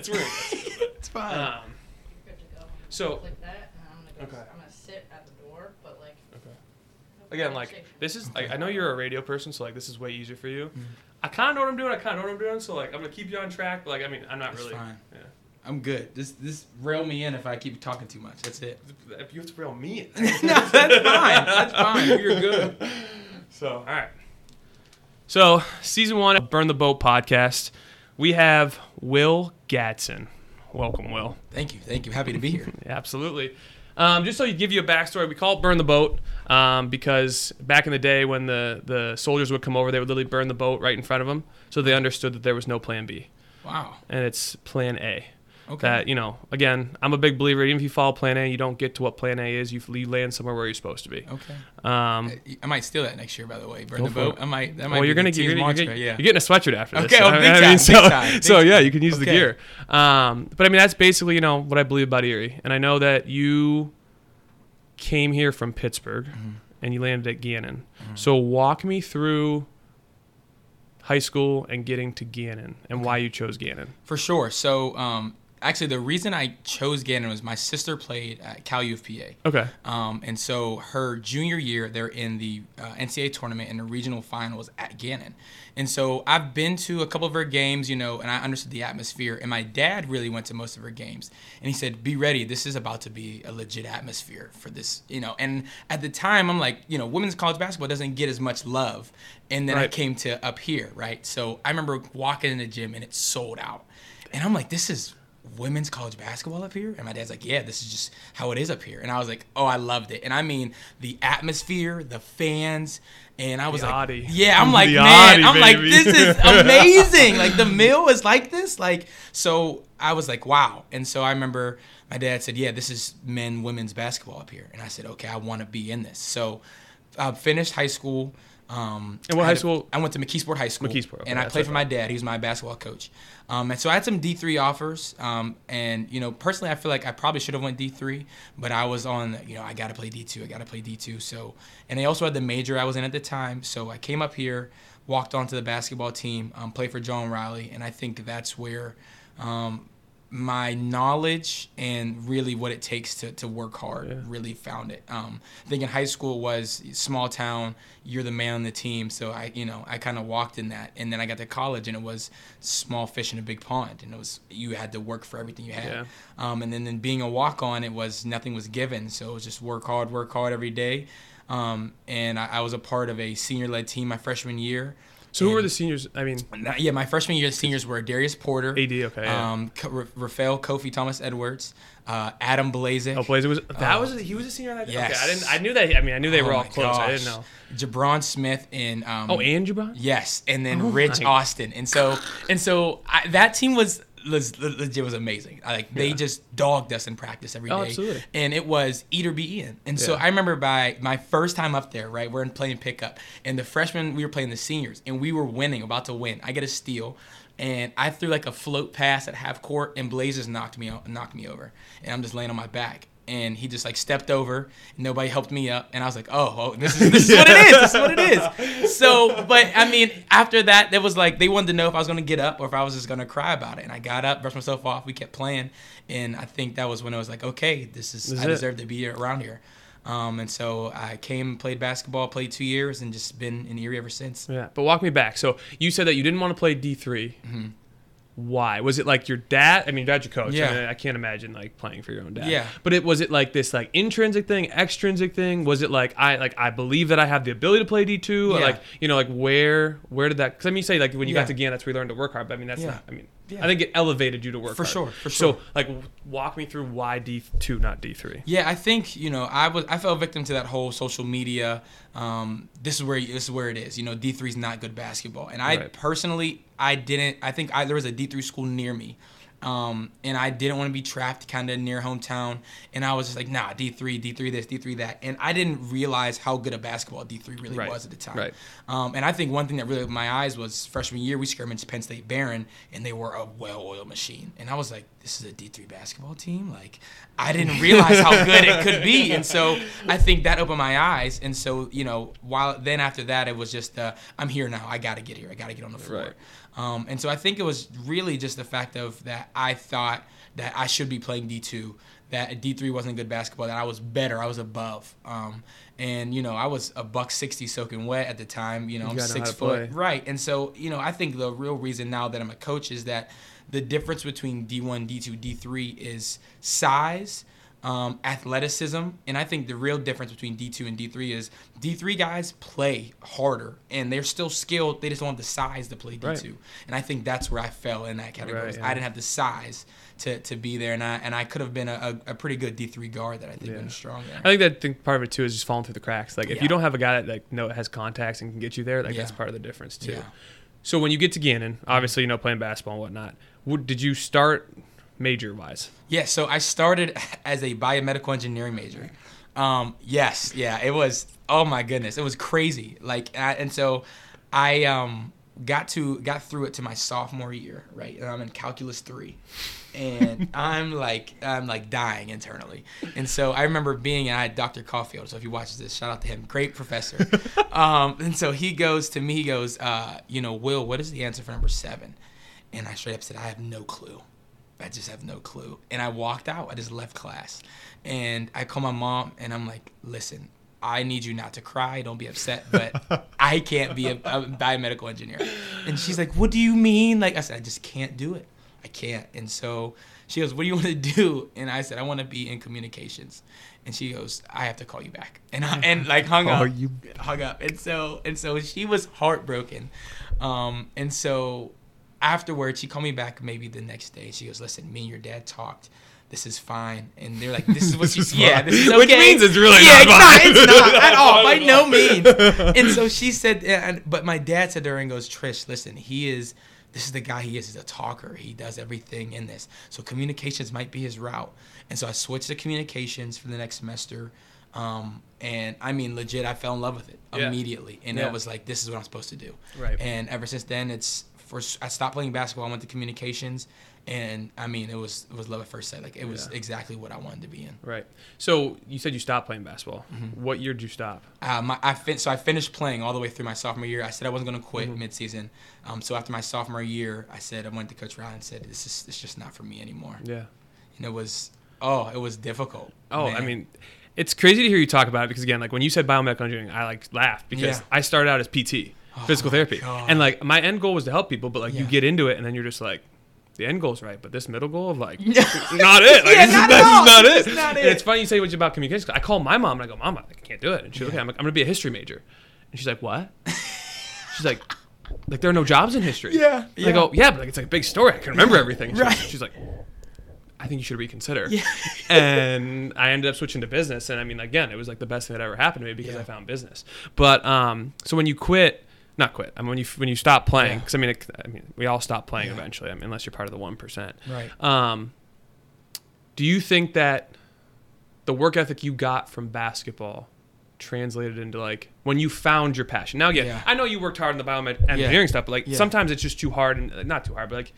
it's weird. It's fine. Um, Good to go. So- click that, and I'm gonna go. Okay. I'm gonna sit at the door, but like. Okay. again, like this is. Like, I know you're a radio person, so like this is way easier for you. Mm-hmm. I kind of know what I'm doing. I kind of know what I'm doing. So like I'm gonna keep you on track. But like I mean, I'm not That's really. fine. Yeah. I'm good. This this rail me in if I keep talking too much. That's it. If you have to rail me. in. no, that's fine. That's fine. You're good. So, all right. So, season one of Burn the Boat podcast, we have Will Gadson. Welcome, Will. Thank you. Thank you. Happy to be here. Absolutely. Um, just so you give you a backstory, we call it Burn the Boat um, because back in the day when the, the soldiers would come over, they would literally burn the boat right in front of them. So they understood that there was no plan B. Wow. And it's plan A. Okay. That, you know, again, I'm a big believer. Even if you follow plan A, you don't get to what plan A is. You, you land somewhere where you're supposed to be. Okay. Um, I, I might steal that next year. By the way, burn the boat. I might. That might well, be you're gonna, team's you're, gonna, mantra, you're, yeah. you're getting a sweatshirt after this. Okay, oh, I- mean, so, time, big so yeah, you can use the gear. Um, but I mean, that's basically you know what I believe about Erie, and I know that you came here from Pittsburgh Mm-hmm. and you landed at Gannon. So walk me through high school and getting to Gannon and why you chose Gannon. For sure. So, um, actually, the reason I chose Gannon was my sister played at Cal U of PA. Okay. Um, and so her junior year, they're in the uh, NCAA tournament and the regional finals at Gannon. And so I've been to a couple of her games, you know, and I understood the atmosphere. And my dad really went to most of her games. And he said, Be ready. This is about to be a legit atmosphere for this, you know. And at the time, I'm like, you know, women's college basketball doesn't get as much love. And then I came to up here, right? So I remember walking in the gym and it's sold out. And I'm like, this is women's college basketball up here? And my dad's like, yeah, this is just how it is up here. And I was like, oh, I loved it. And I mean, the atmosphere, the fans, and I was The like, Audi. yeah, I'm like, The man, Audi, I'm like, this is amazing. like the mill is like this. Like, so I was like, wow. And so I remember my dad said, yeah, this is men, women's basketball up here. And I said, okay, I want to be in this. So I finished high school. Um, And what I high had a- school? I went to McKeesport High School. McKeesport, okay, and I played for my dad. He was my basketball coach. Um, and so I had some D3 offers. Um, and, you know, personally, I feel like I probably should have went D3, but I was on, you know, I got to play D2. I got to play D2. So, and they also had the major I was in at the time. So I came up here, walked onto the basketball team, um, played for John Riley. And I think that's where um, my knowledge and really what it takes to, to work hard Yeah. really found it. Um, I think in high school was small town, you're the man on the team. So I, you know, I kind of walked in that. And then I got to college and it was small fish in a big pond. And it was, you had to work for everything you had. Yeah. Um, and then, then being a walk on, it was nothing was given. So it was just work hard, work hard every day. Um, and I, I was a part of a senior led team my freshman year. So who were the seniors? I mean, Nah, Yeah, my freshman year, the seniors were Darius Porter, AD. Okay. Yeah. um, Ko- Rafael Kofi Thomas Edwards, uh, Adam Blazik, oh, Blazer was that oh. was he was a senior? that- Okay, I didn't. I knew that. I mean, I knew they were Oh all my close. I didn't know. Jabron Smith, and um, Oh, and Jabron. yes, and then Oh Rich Austin, and so and so I, that team was legit was amazing. I, like they Yeah. just dogged us in practice every oh, day, Oh, absolutely. and it was eat or be eaten. And so I remember by my first time up there, right, we're in playing pickup, and the freshmen we were playing the seniors, and we were winning, about to win. I get a steal. And I threw like a float pass at half court, and Blazers knocked me out, knocked me over, and I'm just laying on my back. And he just like stepped over, and nobody helped me up, and I was like, "Oh, oh this is this is what it is. This is what it is." So, but I mean, after that, it was like they wanted to know if I was gonna get up or if I was just gonna cry about it. And I got up, brushed myself off. We kept playing, and I think that was when i was like, "Okay, this is is I it. deserve to be around here." Um, and so I came, played basketball, played two years, and just been in Erie ever since. Yeah, but walk me back. So you said that you didn't want to play D 3 Why was it like your dad? I mean, your dad's your coach. Yeah. I, mean, I can't imagine like playing for your own dad. Yeah. But it was it like this like intrinsic thing, extrinsic thing? Was it like I like I believe that I have the ability to play D two? Yeah. Like you know like where where did that? Because I mean, you say like when you Yeah. got to GAN, that's where you learned to work hard. But I mean, that's Yeah. not. I mean, Yeah. I think it elevated you to work For hard. sure, for So sure. like walk me through why D two, not D three. Yeah, I think you know I was I fell victim to that whole social media. Um, this is where this is where it is. You know, D three is not good basketball, and I Right. personally I didn't. I think I, there was a D three school near me. Um, and I didn't want to be trapped kind of near hometown. And I was just like, nah, D3, D3 this, D3 that. And I didn't realize how good a basketball D3 really Right, was at the time. right. Um, and I think one thing that really opened my eyes was freshman year, we scrimmaged Penn State Behrend, and they were a well oiled machine. And I was like, this is a D3 basketball team? Like, I didn't realize how good it could be. And so I think that opened my eyes. And so, you know, while then after that, it was just, uh, I'm here now. I got to get here. I got to get on the floor. Right. Um, and so I think it was really just the fact of that I thought that I should be playing D2, that D3 wasn't good basketball, that I was better, I was above. Um, and you know, I was a buck sixty soaking wet at the time. You know, You I'm six foot, right? And so you know, I think the real reason now that I'm a coach is that the difference between D1, D2, D3 is size, um, athleticism, and I think the real difference between D2 and D3 is D3 guys play harder and they're still skilled. They just don't have the size to play D2, Right. and I think that's where I fell in that category. Right, yeah. I didn't have the size to, to be there, and I and I could have been a, a, pretty good D3 guard that I think Yeah. been strong there. I think that think part of it too is just falling through the cracks. Like if Yeah. you don't have a guy that like know has contacts and can get you there, like that's part of the difference too. Yeah. So when you get to Gannon, obviously you know playing basketball and whatnot. Did you start major wise? Yeah, so I started as a biomedical engineering major. Um, yes, yeah, it was. Oh my goodness, it was crazy. Like, I, and so I um, got to got through it to my sophomore year, right? And I'm in calculus three, and I'm like I'm like dying internally. And so I remember being and I had Dr. Caulfield. So if you watch this, shout out to him, great professor. um, and so he goes to me, he goes, uh, you know, Will, what is the answer for number seven? And I straight up said, I have no clue. I just have no clue. And I walked out. I just left class. And I called my mom and I'm like, listen, I need you not to cry. Don't be upset, but I can't be a, a biomedical engineer. And she's like, what do you mean? Like I said, I just can't do it. I can't. And so she goes, what do you want to do? And I said, I want to be in communications. And she goes, I have to call you back. And I, and like hung Call up, you hung up. And so and so she was heartbroken. Um, and so afterwards, she called me back maybe the next day. She goes, "Listen, me and your dad talked. This is fine." And they're like, "This is what you, yeah, this is okay." Which means it's really yeah, not it's fine. not. It's not at all, by no means. And so she said, and, but my dad said to her and goes, "Trish, listen, he is." This is the guy he is. He's a talker. He does everything in this. So communications might be his route. And so I switched to communications for the next semester. Um, and I mean, legit, I fell in love with it Yeah. immediately. And Yeah. it was like, this is what I'm supposed to do. Right. And ever since then, it's for I stopped playing basketball. I went to communications, and I mean, it was it was love at first sight. Like it was Yeah. exactly what I wanted to be in. Right. So you said you stopped playing basketball. Mm-hmm. What year did you stop? Uh, my, I fin- so I finished playing all the way through my sophomore year. I said I wasn't going to quit Mhm. midseason. Um, so after my sophomore year, I said I went to Coach Ryan and said this is it's just not for me anymore. Yeah. And it was oh, it was difficult. Oh, I mean, it's crazy to hear you talk about it because again, like when you said biomedical engineering, I like laughed because Yeah. I started out as PT, physical my therapy, God. and like my end goal was to help people, but like you get into it and then you're just like. The end goal's right, but this middle goal of like not it. Like, Yeah, this, not is, at this is not it. is not it. it's funny you say what you about communication. I call my mom and I go, Mom, I can't do it. And she's like, Yeah. I'm, like, I'm gonna be a history major. And she's like, What? she's like, like there are no jobs in history. Yeah, And I go, Yeah, but like it's like a big story. I can remember everything. She's, Right. she's like, I think you should reconsider. Yeah. and I ended up switching to business. And I mean, again, it was like the best thing that ever happened to me because Yeah. I found business. But um, so when you quit, not quit. I mean, when you when you stop playing, Yeah. because I mean, it, I mean, we all stop playing Yeah. eventually. I mean, unless you're part of the one percent. right. Um, do you think that the work ethic you got from basketball translated into like when you found your passion? Now, again, Yeah. I know you worked hard in the biomed engineering stuff, but like Yeah. sometimes it's just too hard and uh, not too hard, but like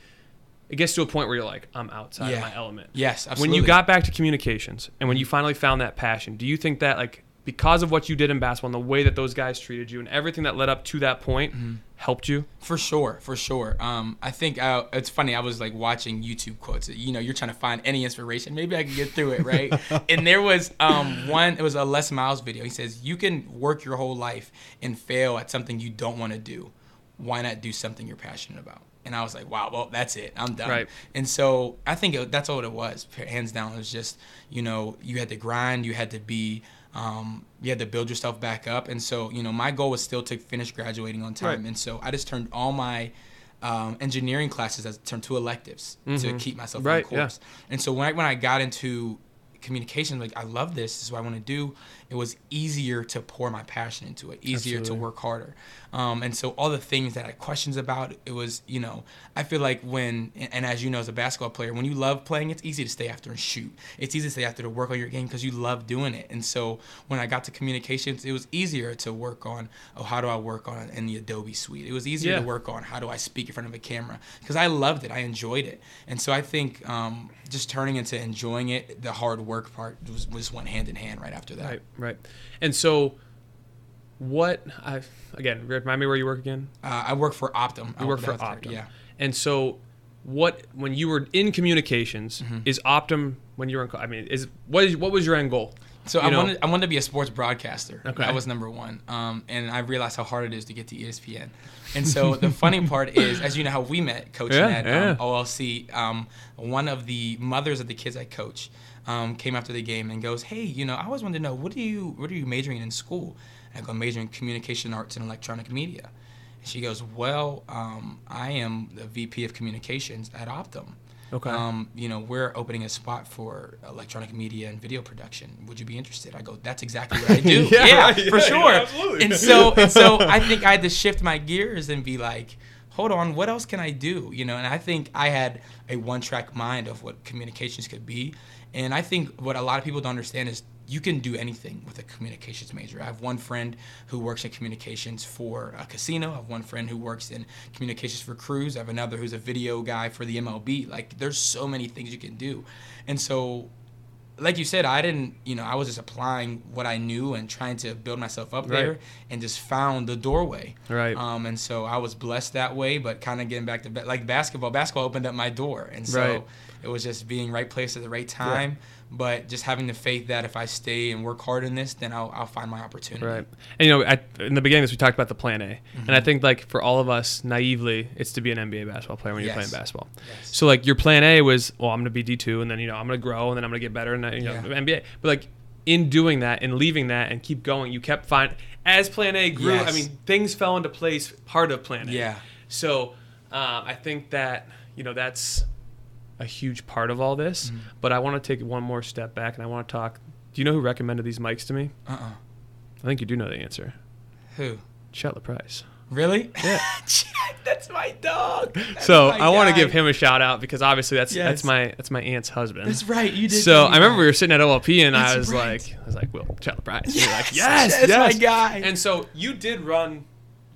it gets to a point where you're like, I'm outside Yeah. of my element. Yes, absolutely. When you got back to communications and when you finally found that passion, do you think that like because of what you did in basketball and the way that those guys treated you and everything that led up to that point Mm-hmm. helped you? For sure, for sure. Um, I think uh, it's funny. I was like watching YouTube quotes. You know, you're trying to find any inspiration. Maybe I can get through it, right? and there was um, one. It was a Les Miles video. He says, "You can work your whole life and fail at something you don't want to do. Why not do something you're passionate about?" And I was like, "Wow, well, that's it. I'm done." Right. And so I think it, that's all it was. Hands down, it was just you know you had to grind. You had to be. Um, you had to build yourself back up. And so you know my goal was still to finish graduating on time. Right. And so I just turned all my um, engineering classes as turned to electives to Mhm. keep myself Right, on yeah. course. And so when I, when I got into communication, like I love this. This is what I want to do. It was easier to pour my passion into it. Easier Absolutely. to work harder. Um, and so all the things that I had questions about, it was you know I feel like when and as you know as a basketball player, when you love playing, it's easy to stay after and shoot. It's easy to stay after to work on your game because you love doing it. And so when I got to communications, it was easier to work on oh how do I work on in the Adobe suite. It was easier Yeah. to work on how do I speak in front of a camera because I loved it. I enjoyed it. And so I think um, just turning into enjoying it, the hard work part was, was went hand in hand right after that. Right, right. And so what I again remind me where you work again. Uh, I work for Optum. I You work for Optum. Yeah. And so, what when you were in communications Mm-hmm. is Optum when you were in? I mean, is what is what was your end goal? So You I know? wanted I wanted to be a sports broadcaster. Okay. That was number one. Um, and I realized how hard it is to get to ESPN. And so the funny part is, as you know, how we met coaching Yeah, at yeah. um, OLC. Um, one of the mothers of the kids I coach um, came after the game and goes, "Hey, you know, I always wanted to know what do you what are you majoring in school?" And I go, "Majoring in communication arts and electronic media." And she goes, "Well, um, I am the VP of communications at Optum." Okay. Um, you know, we're opening a spot for electronic media and video production. Would you be interested? I go, that's exactly what I do. Yeah, yeah, right, for yeah, sure. yeah, absolutely. And so, and so I think I had to shift my gears and be like, hold on, what else can I do? You know, and I think I had a one-track mind of what communications could be. And I think what a lot of people don't understand is you can do anything with a communications major. I have one friend who works in communications for a casino. I have one friend who works in communications for cruise. I have another who's a video guy for the MLB. Like there's so many things you can do. And so like you said, I didn't, you know, I was just applying what I knew and trying to build myself up Right. there and just found the doorway. Right. Um, and so I was blessed that way, but kind of getting back to like basketball, basketball opened up my door. And so Right. It was just being right place at the right time, but just having the faith that if I stay and work hard in this, then I'll, I'll find my opportunity. Right. And you know, at, in the beginning, of this we talked about the plan A, and I Mm-hmm. think like for all of us, naively, it's to be an NBA basketball player when you're playing basketball. Yes. So like your plan A was, well, I'm gonna be D two, and then you know I'm gonna grow, and then I'm gonna get better, and then, you know Yeah. NBA. But like in doing that and leaving that and keep going, you kept find as plan A grew. I mean, things fell into place. Part of plan A. Yeah. So um, I think that you know that's a huge part of all this. Mm-hmm. But I want to take one more step back, and I want to talk. Do you know who recommended these mics to me? Uh-uh. I think you do know the answer. Who? Chet LaPrice. Really? Yeah. that's my dog. That's so my I want to give him a shout out because obviously that's that's my that's my aunt's husband. That's right. You did. so I remember that. we were sitting at OLP and I was right. like, I was like, Will Chet LaPrice. And you're like, Yes, yes, that's my guy. And so you did run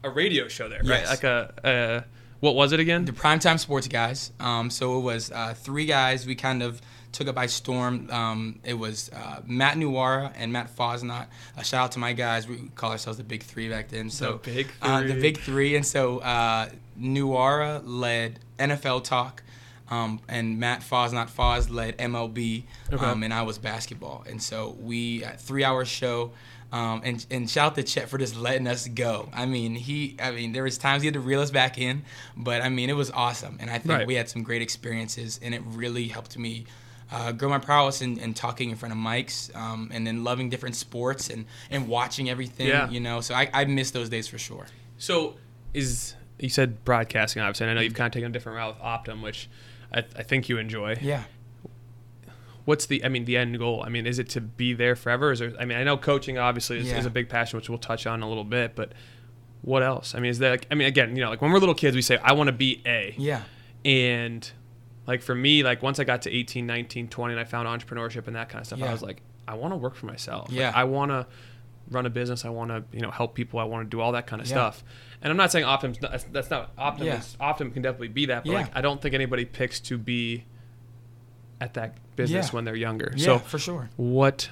a radio show there, right? Yes. Like a, a what was it again? the primetime sports guys. Um, so it was uh, three guys. We kind of took it by storm. Um, it was uh, Matt Nuara and Matt Fosnot. A shout out to my guys. We call ourselves the Big Three back then. So The Big Uh, the Three. Big Three. And so uh, Nuara led NFL talk. Um, and Matt Fosnot Foz led MLB, Okay. um, and I was basketball. And so we three hour show. Um, and and shout out to Chet for just letting us go. I mean, he. I mean, there was times he had to reel us back in, but I mean, it was awesome. And I think Right. we had some great experiences, and it really helped me uh, grow my prowess in, in talking in front of mics, um, and then loving different sports and and watching everything. Yeah. You know, so I, I miss those days for sure. So is you said broadcasting obviously. And I know you've kind of taken a different route with Optum, which I, I think you enjoy. Yeah. What's the i mean the end goal i mean is it to be there forever is there i mean i know coaching obviously is, Yeah. is a big passion which we'll touch on in a little bit but what else i mean is that like, i mean again you know like when we're little kids we say i want to be a Yeah. and like for me like once i got to 18 19 20 and i found entrepreneurship and that kind of stuff i was like i want to work for myself Like, Yeah. i want to run a business i want to you know help people i want to do all that kind of Yeah. stuff and i'm not saying Optum's that's not optim Yeah. can definitely be that but Yeah. like i don't think anybody picks to be at that business Yeah. when they're younger Yeah, so for sure. what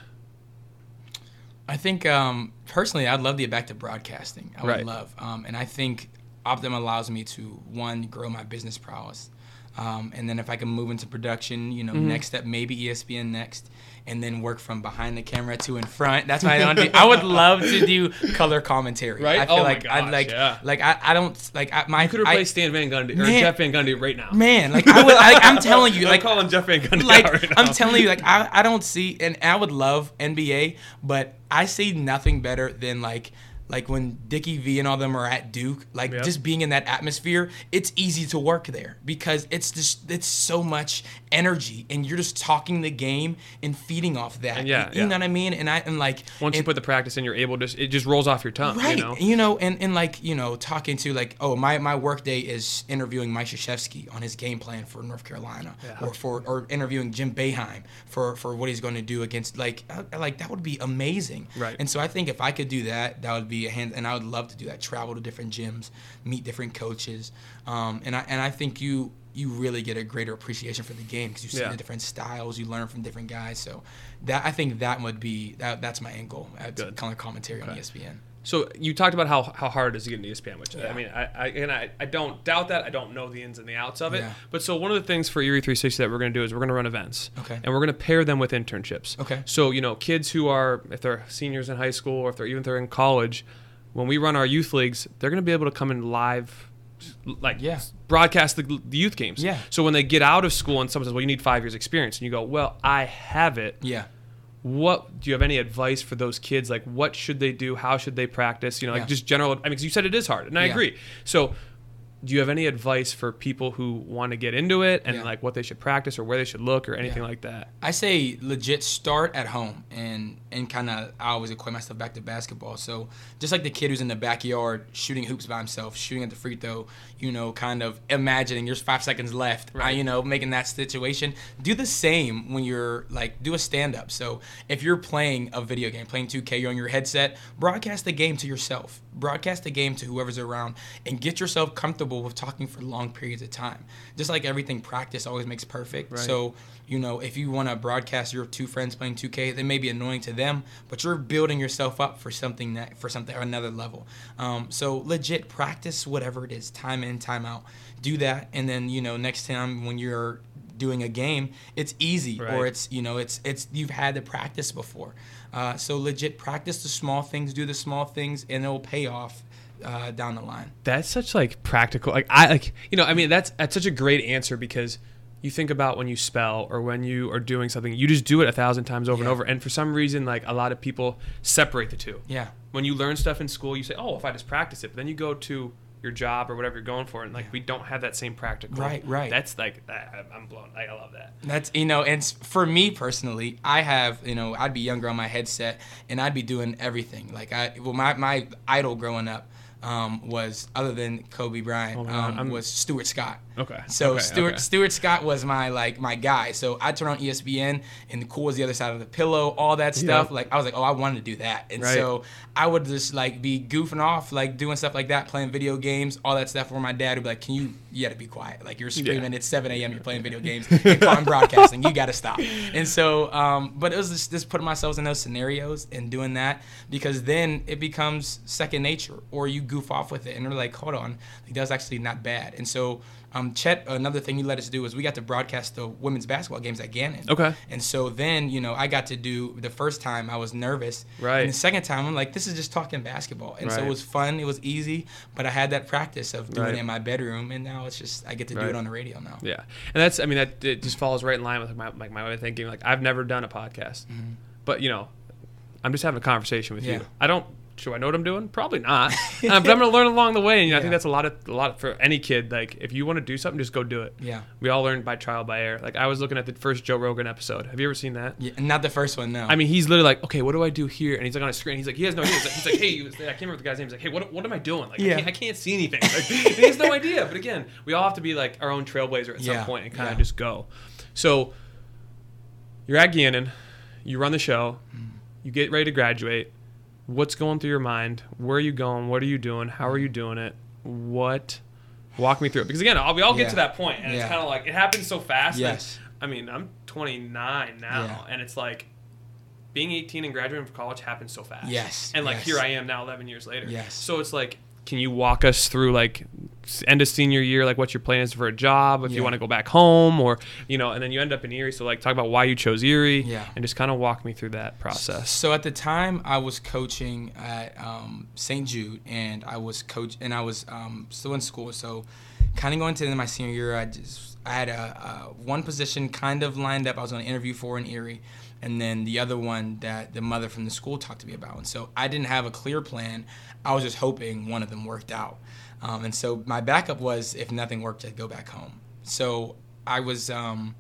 I think um, personally, I'd love to get back to broadcasting. I would Right. love, um, and I think Optum allows me to one grow my business prowess, um, and then if I can move into production, you know, Mm-hmm. next step maybe ESPN next, and then work from behind the camera to in front. That's what I to do. I would love to do color commentary. Right? I feel Oh my like gosh, like yeah. like I, I don't like I, my you could I- replace Stan Van Gundy or Man. Jeff Van Gundy right now man like I would like I'm telling you I'm like calling Jeff Van Gundy like right. I'm telling you, like I, I don't see, and I would love NBA, but I see nothing better than like like when Dickie V and all them are at Duke, like Yep. just being in that atmosphere. It's easy to work there because it's just it's so much energy, and you're just talking the game and feeding off that. And yeah, you yeah. know what I mean. And I and like Once you put the practice in, you're able to. It just rolls off your tongue. Right. You know. and and like, you know, talking to like, oh, my, my work day is interviewing Mike Krzyzewski on his game plan for North Carolina Yeah. or for or interviewing Jim Boeheim for, for what he's going to do against like uh, like that would be amazing. Right. And so I think if I could do that, that would be a hand and I would love to do that. Travel to different gyms, meet different coaches. Um, and I and I think you you really get a greater appreciation for the game because you see Yeah. the different styles, you learn from different guys. So that I think that would be that that's my end goal. That's Good. color commentary on E ESPN. So you talked about how, how hard it is to get into ESPN, which Yeah. I mean, I, I and I, I don't doubt that. I don't know the ins and the outs of it. Yeah. But so one of the things for Erie 360 that we're going to do is we're going to run events. Okay. And we're going to pair them with internships. Okay. So you know, kids who are if they're seniors in high school or if they're even if they're in college, when we run our youth leagues, they're going to be able to come in live. Like Yeah. broadcast the, the youth games. Yeah. So when they get out of school and someone says, "Well, you need five years experience," and you go, "Well, I have it," Yeah. what do you have any advice for those kids like what should they do how should they practice you know like Yeah. just general i mean 'cause you said it is hard and i Yeah. agree so do you have any advice for people who want to get into it and Yeah. like what they should practice or where they should look or anything Yeah. like that I say legit start at home and and kind of I always equate myself back to basketball. So just like the kid who's in the backyard shooting hoops by himself, shooting at the free throw, you know, kind of imagining there's five seconds left, I, Right. you know, making that situation. Do the same when you're like do a stand up. So if you're playing a video game, playing 2K, you're on your headset, broadcast the game to yourself, broadcast the game to whoever's around, and get yourself comfortable with talking for long periods of time. Just like everything, practice always makes perfect. Right. So you know, if you want to broadcast your two friends playing 2K, they may be annoying to them, but you're building yourself up for something that for something another level. Um, so legit practice whatever it is, time in, time out. Do that, and then you know, next time when you're doing a game, it's easy or it's you know, it's it's you've had the practice before. Uh, so legit practice the small things, do the small things, and it will pay off uh, down the line. that's such like practical like i like you know i mean that's that's such a great answer because you think about when you spell or when you are doing something you just do it a thousand times over and over and for some reason like a lot of people separate the two Yeah. when you learn stuff in school, you say, "Oh, if I just practice it," but then you go to your job or whatever you're going for, and like we don't have that same practical. Right, right. That's like I'm blown. I love that. That's you know, and for me personally, I have you know, I'd be younger on my headset, and I'd be doing everything. Like I, well, my my idol growing up um, was other than Kobe Bryant Oh um, was Stuart Scott. Okay. So okay, Stuart okay. Stuart Scott was my like my guy. So I turn on ESPN and the cool was the other side of the pillow, all that stuff. Yeah. Like I was like, oh, I wanted to do that. And Right. so I would just like be goofing off, like doing stuff like that, playing video games, all that stuff. Where my dad would be like, "Can you? You got to be quiet. Like you're screaming. It's 7 a.m. You're playing video games and calling broadcasting. You got to stop." And so, um, but it was just, just putting myself in those scenarios and doing that because then it becomes second nature, or you goof off with it, and they're like, "Hold on, like, that's actually not bad." And so. Um, Chet, another thing you let us do is we got to broadcast the women's basketball games at Gannon. Okay. And so then, you know, I got to do the first time I was nervous. Right. And the second time I'm like, this is just talking basketball. And so it was fun, it was easy, but I had that practice of doing Right. it in my bedroom and now it's just I get to do it on the radio now. Yeah, and that's I mean that it just falls right in line with my like my way of thinking. Like I've never done a podcast, but you know, I'm just having a conversation with Mm-hmm. Yeah. you. I don't. Do I know what I'm doing? Probably not. uh, but I'm gonna learn along the way, and know, I think that's a lot of a lot for any kid. Like if you want to do something, just go do it. Yeah. We all learn by trial by error. Like I was looking at the first Joe Rogan episode. Have you ever seen that? Yeah, not the first one, no. I mean, he's literally like, okay, what do I do here? And he's like on a screen. He's like, he has no idea. He's like, he's like hey, he was, I can't remember the guy's name. He's like, hey, what, what am I doing? Like, Yeah. I, can't, I can't see anything. Like, he has no idea. But again, we all have to be like our own trailblazer at some point and kind of yeah. just go. So you're at Gannon, you run the show, you get ready to graduate. What's going through your mind? Where are you going? What are you doing? How are you mm-hmm. doing it? What? Walk me through it. Because again, all- we all get Yeah. to that point, and it's kind of like it happens so fast. that- Yes. I mean, I'm 29 now, Yeah. and it's like being 18 and graduating from college happens so fast. Yes, And like yes. here I am now, 11 years later. Yes. So it's like, can you walk us through like end of senior year, like what your plan is for a job, if you want to go back home, or you know, and then you end up in Erie. So like, talk about why you chose Erie, Yeah. and just kind of walk me through that process. So at the time, I was coaching at um, St. Jude, and I was coach, and I was um, still in school. So, kind of going to the end of my senior year, I just I had a, a one position kind of lined up. I was going to interview for in Erie, and then the other one that the mother from the school talked to me about. And so I didn't have a clear plan. I was just hoping one of them worked out. Um, and so my backup was if nothing worked, I'd go back home. So I was um,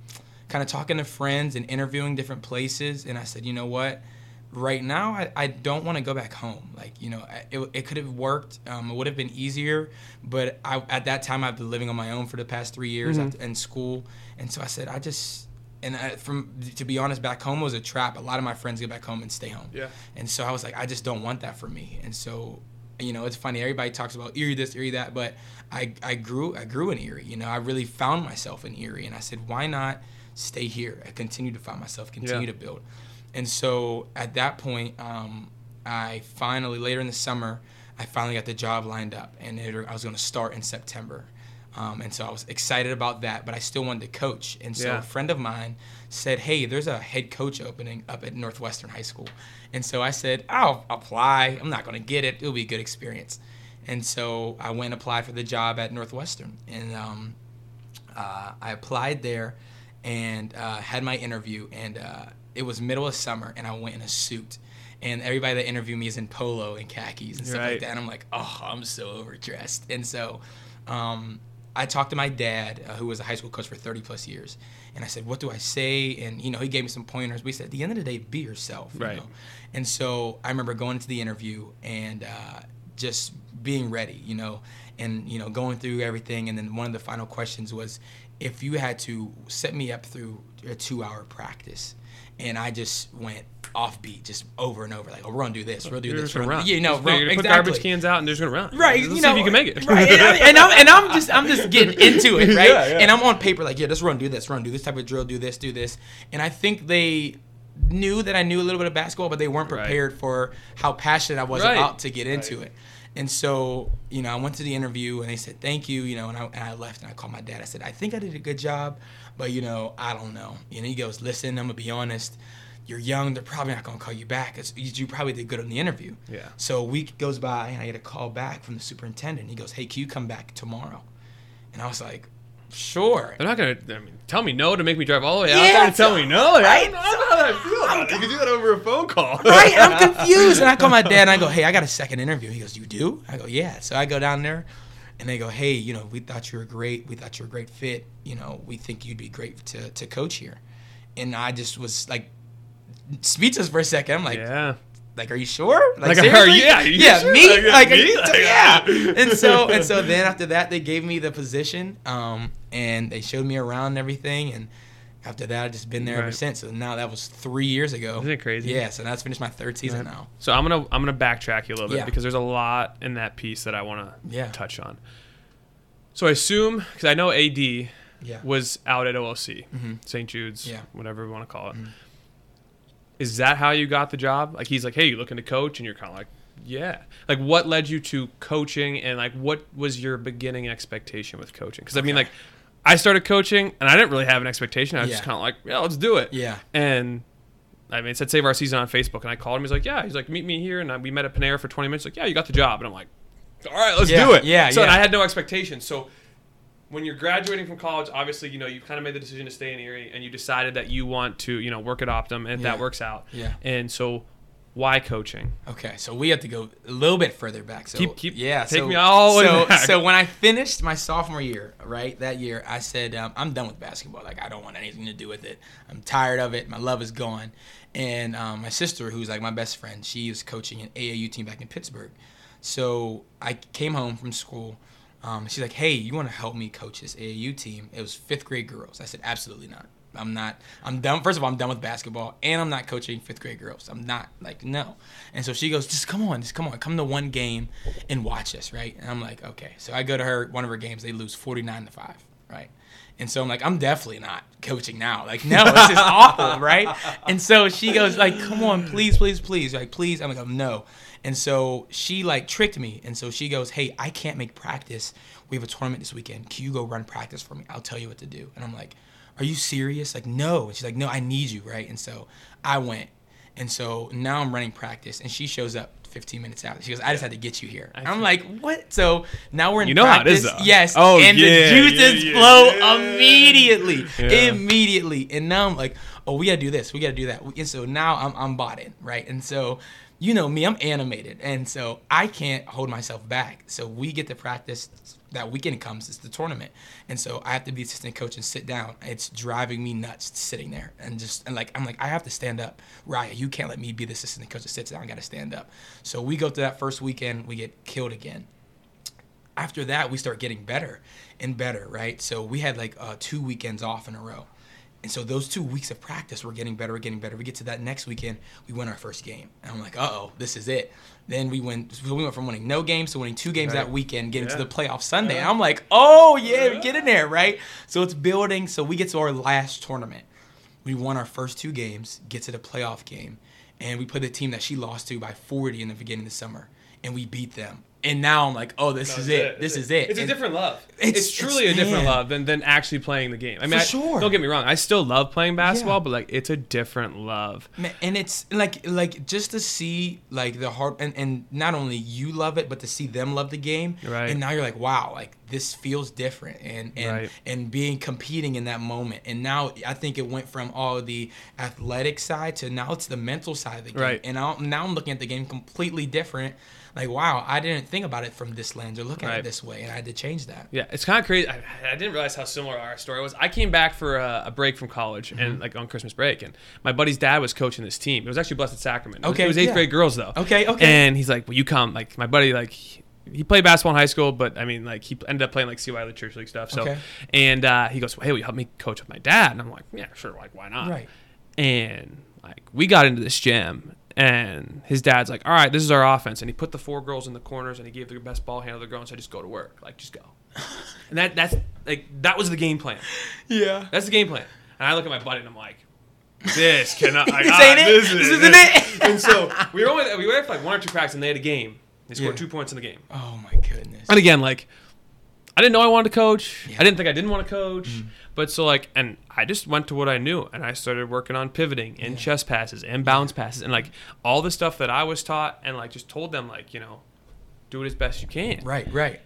kind of talking to friends and interviewing different places, and I said, you know what? Right now, I, I don't want to go back home. Like, you know, it, it could have worked. Um, it would have been easier, but I, at that time, I've been living on my own for the past three years Mhm. at- in school, and so I said, I just, and I, from to be honest, back home was a trap. A lot of my friends get back home and stay home. Yeah. And so I was like, I just don't want that for me. And so, you know, it's funny. Everybody talks about Erie this, Erie that, but I, I grew, I grew in Erie. You know, I really found myself in Erie, and I said, why not stay here? I continue to find myself, continue Yeah. to build. And so at that point, um, I finally later in the summer, I finally got the job lined up, and it, I was going to start in September. Um, and so I was excited about that, but I still wanted to coach. And so Yeah. a friend of mine said, "Hey, there's a head coach opening up at Northwestern High School." And so I said, "I'll apply. I'm not going to get it. It'll be a good experience." And so I went and applied for the job at Northwestern, and um, uh, I applied there and uh, had my interview, and uh, it was middle of summer, and I went in a suit. And everybody that interviewed me is in polo and khakis and stuff Right. like that. And I'm like, oh, I'm so overdressed. And so um, I talked to my dad, uh, who was a high school coach for 30 plus years, and I said, "What do I say?" And you know, he gave me some pointers. We said, at the end of the day, be yourself. you Right. know? And so I remember going into the interview and uh, just being ready, you know, and you know, going through everything. And then one of the final questions was, if you had to set me up through a two-hour practice, and I just went offbeat, just over and over, like, "Oh, we're gonna do this, we'll do You're this, just gonna we're gonna, run. you know, run- gonna put exactly garbage cans out and they're just gonna run. right Let's you see know if you can make it right and, I, and i'm and i'm just i'm just getting into it right Yeah, yeah. and i'm on paper like yeah just run do this run do this type of drill do this do this and i think they knew that i knew a little bit of basketball but they weren't Right. prepared for how passionate i was Right. about to get into Right. it and so you know i went to the interview and they said thank you you know and I, and I left and i called my dad i said i think i did a good job but you know i don't know and he goes listen i'm gonna be honest you're young they're probably not gonna call you back it's, you probably did good on the interview Yeah. so a week goes by and I get a call back from the superintendent. He goes, "Hey, can you come back tomorrow?" And I was like, "Sure." They're not gonna I mean, tell me no to make me drive all the way out Yeah, there to tell me no. Like, I don't know how that feels. it. You can do that over a phone call. Right? I'm confused. And I call my dad and I go, "Hey, I got a second interview." He goes, "You do?" I go, "Yeah." So I go down there, and they go, "Hey, you know, we thought you were great. We thought you were a great fit. You know, we think you'd be great to to coach here." And I just was like speechless for a second. I'm like, yeah. like are you sure Like, I heard- yeah, you yeah sure? me Like, like, me? Like, yeah and so and so then after that they gave me the position um and they showed me around and everything and after that i've just been there ever since so now that was three years ago Isn't it crazy? yeah so that's finished my third season Right. now So I'm gonna I'm gonna backtrack you a little bit Yeah. because there's a lot in that piece that I want to Yeah. touch on. So I assume because I know AD yeah was out at OLC, Mhm. St. Jude's, Yeah. whatever we want to call it. Mhm. Is that how you got the job? Like he's like, hey, you looking to coach, and you're kind of like, yeah. Like what led you to coaching, and like what was your beginning expectation with coaching? Because I mean, Okay. like, I started coaching, and I didn't really have an expectation. I was just kind of like, yeah, let's do it. yeah And I mean, it said save our season on Facebook, and I called him. He's like, yeah. He's like, meet me here, and I, we met at Panera for 20 minutes. Like, yeah, you got the job, and I'm like, all right, let's Yeah, do it. yeah, So yeah. I had no expectations. So when you're graduating from college, obviously, you know, you've kind of made the decision to stay in Erie, and you decided that you want to, you know, work at Optum, and Yeah. that works out. Yeah. And so, why coaching? Okay, so we have to go a little bit further back. So Keep- keep- yeah, take so, me all the way so, back. So when I finished my sophomore year, right that year, I said um, I'm done with basketball. Like I don't want anything to do with it. I'm tired of it. My love is gone. And um, my sister, who's like my best friend, she was coaching an AAU team back in Pittsburgh. So I came home from school. Um, she's like, "Hey, you want to help me coach this AAU team?" It was fifth grade girls. I said, "Absolutely not. I'm not. I'm done. First of all, I'm done with basketball, and I'm not coaching fifth grade girls. I'm not like no." And so she goes, "Just come on, just come on, come to one game and watch us, right?" And I'm like, "Okay." So I go to her one of her games. They lose 49 to five, right? And so I'm like, I'm definitely not coaching now. Like, no, this is awful, right? And so she goes, like, come on, please, please, please, like, please. I'm like, no. And so she like tricked me. And so she goes, hey, I can't make practice. We have a tournament this weekend. Can you go run practice for me? I'll tell you what to do. And I'm like, are you serious? Like, no. And she's like, no, I need you, right? And so I went. And so now I'm running practice, and she shows up 15 minutes out. She goes, I just had to get you here. I I'm like, what? So now we're in You know how it practice. is, though. Yes. Oh, and yeah, the juices yeah, yeah, flow immediately. Immediately. And now I'm like, oh, we gotta do this. We gotta do that. And so now I'm, I'm bought in, right? And so, you know me, I'm animated. And so I can't hold myself back. So we get to practice. That weekend comes, it's the tournament. And so I have to be assistant coach and sit down. It's driving me nuts sitting there. And just, and like, I'm like, I have to stand up. Raya, you can't let me be the assistant coach that sits down. I gotta stand up. So we go to that first weekend, we get killed again after that we start getting better and better right so we had like uh, two weekends off in a row and so those two weeks of practice we're getting better we're getting better. We get to that next weekend we win our first game. And i'm like uh-oh this is it. Then we went so we went from winning no games to winning two games Right. that weekend getting Yeah. to the playoff sunday. And i'm like oh yeah get in there right? So it's building. So we get to our last tournament. We won our first two games, get to the playoff game, and we played the team that she lost to by 40 in the beginning of the summer, and we beat them. And now I'm like, oh, this No, is that's it. This is it. It's a different love. It's- It's, truly it's- a different man. love than, than actually playing the game. I mean, I- sure. don't get me wrong. I still love playing basketball, Yeah. but like it's a different love. Man, and it's like like just to see like the heart and, and not only you love it but to see them love the game Right. and now you're like wow like this feels different and and Right. and being competing in that moment and now i think it went from all the athletic side to now it's the mental side of the game Right. and now, now i'm looking at the game completely different like wow i didn't think about it from this lens or look at Right. it this way and i had to change that Yeah, it's kind of crazy. I, I didn't realize how similar our story was. I came back for a, a break from college Mm-hmm. and like on Christmas break, and my buddy's dad was coaching this team. It was actually Blessed Sacrament. It was, Okay, it was eighth yeah. grade girls though. Okay, okay. And he's like, "Well, you come." Like my buddy, like he, he played basketball in high school, but I mean, like he ended up playing like CY the church league stuff. So, Okay. and uh, he goes, well, "Hey, will you help me coach with my dad?" And I'm like, "Yeah, sure. Like, why not?" Right. And like we got into this gym and his dad's like, all right, this is our offense. And he put the four girls in the corners and he gave the best ball handler to the girl and said, just go to work. Like, just go. and that that's like that was the game plan. yeah That's the game plan. And I look at my buddy and I'm like, this cannot like, This ah, ain't it. This, This is isn't it. and so we were only we were for like one or two practices and they had a game. They scored Yeah. two points in the game. oh my goodness And again, like I didn't know I wanted to coach. Yeah. I didn't think I didn't want to coach. Mm. But so like and I just went to what I knew and I started working on pivoting and Yeah. chest passes and bounce passes and like all the stuff that I was taught and like just told them like, you know, do it as best you can. right right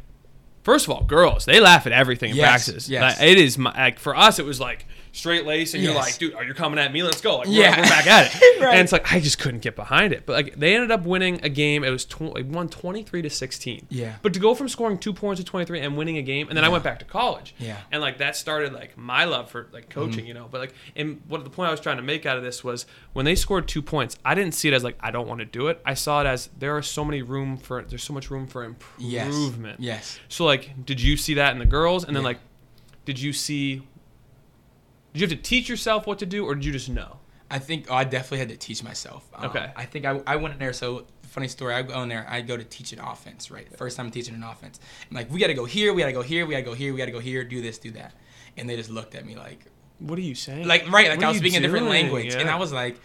First of all, girls, they laugh at everything in Yes, practice. yes. Like, it is my, like for us it was like straight lace and you're like, dude, are you coming at me? Let's go. Like we're, Yeah. we're back at it. Right. And it's like I just couldn't get behind it. But like they ended up winning a game. It was tw- like won 23 to 16. Yeah. But to go from scoring 2 points to 23 and winning a game and then I went back to college. Yeah. Mm-hmm. And like that started like my love for like coaching, you know. But like and what the point I was trying to make out of this was when they scored 2 points, I didn't see it as like I don't want to do it. I saw it as there are so many room for there's so much room for yes improvement. yes So like, did you see that in the girls? And then Yeah. like, did you see? Did you have to teach yourself what to do, or did you just know? I think oh, I definitely had to teach myself. Um, Okay. I think I, I went in there. So funny story. I go in there. I go to teach an offense. Right. First time teaching an offense. I'm like, we got to go here. We got to go here. We got to go here. We got to go here. Do this. Do that. And they just looked at me like, What are you saying? like right, like What I was you speaking a different doing? language, and I was like,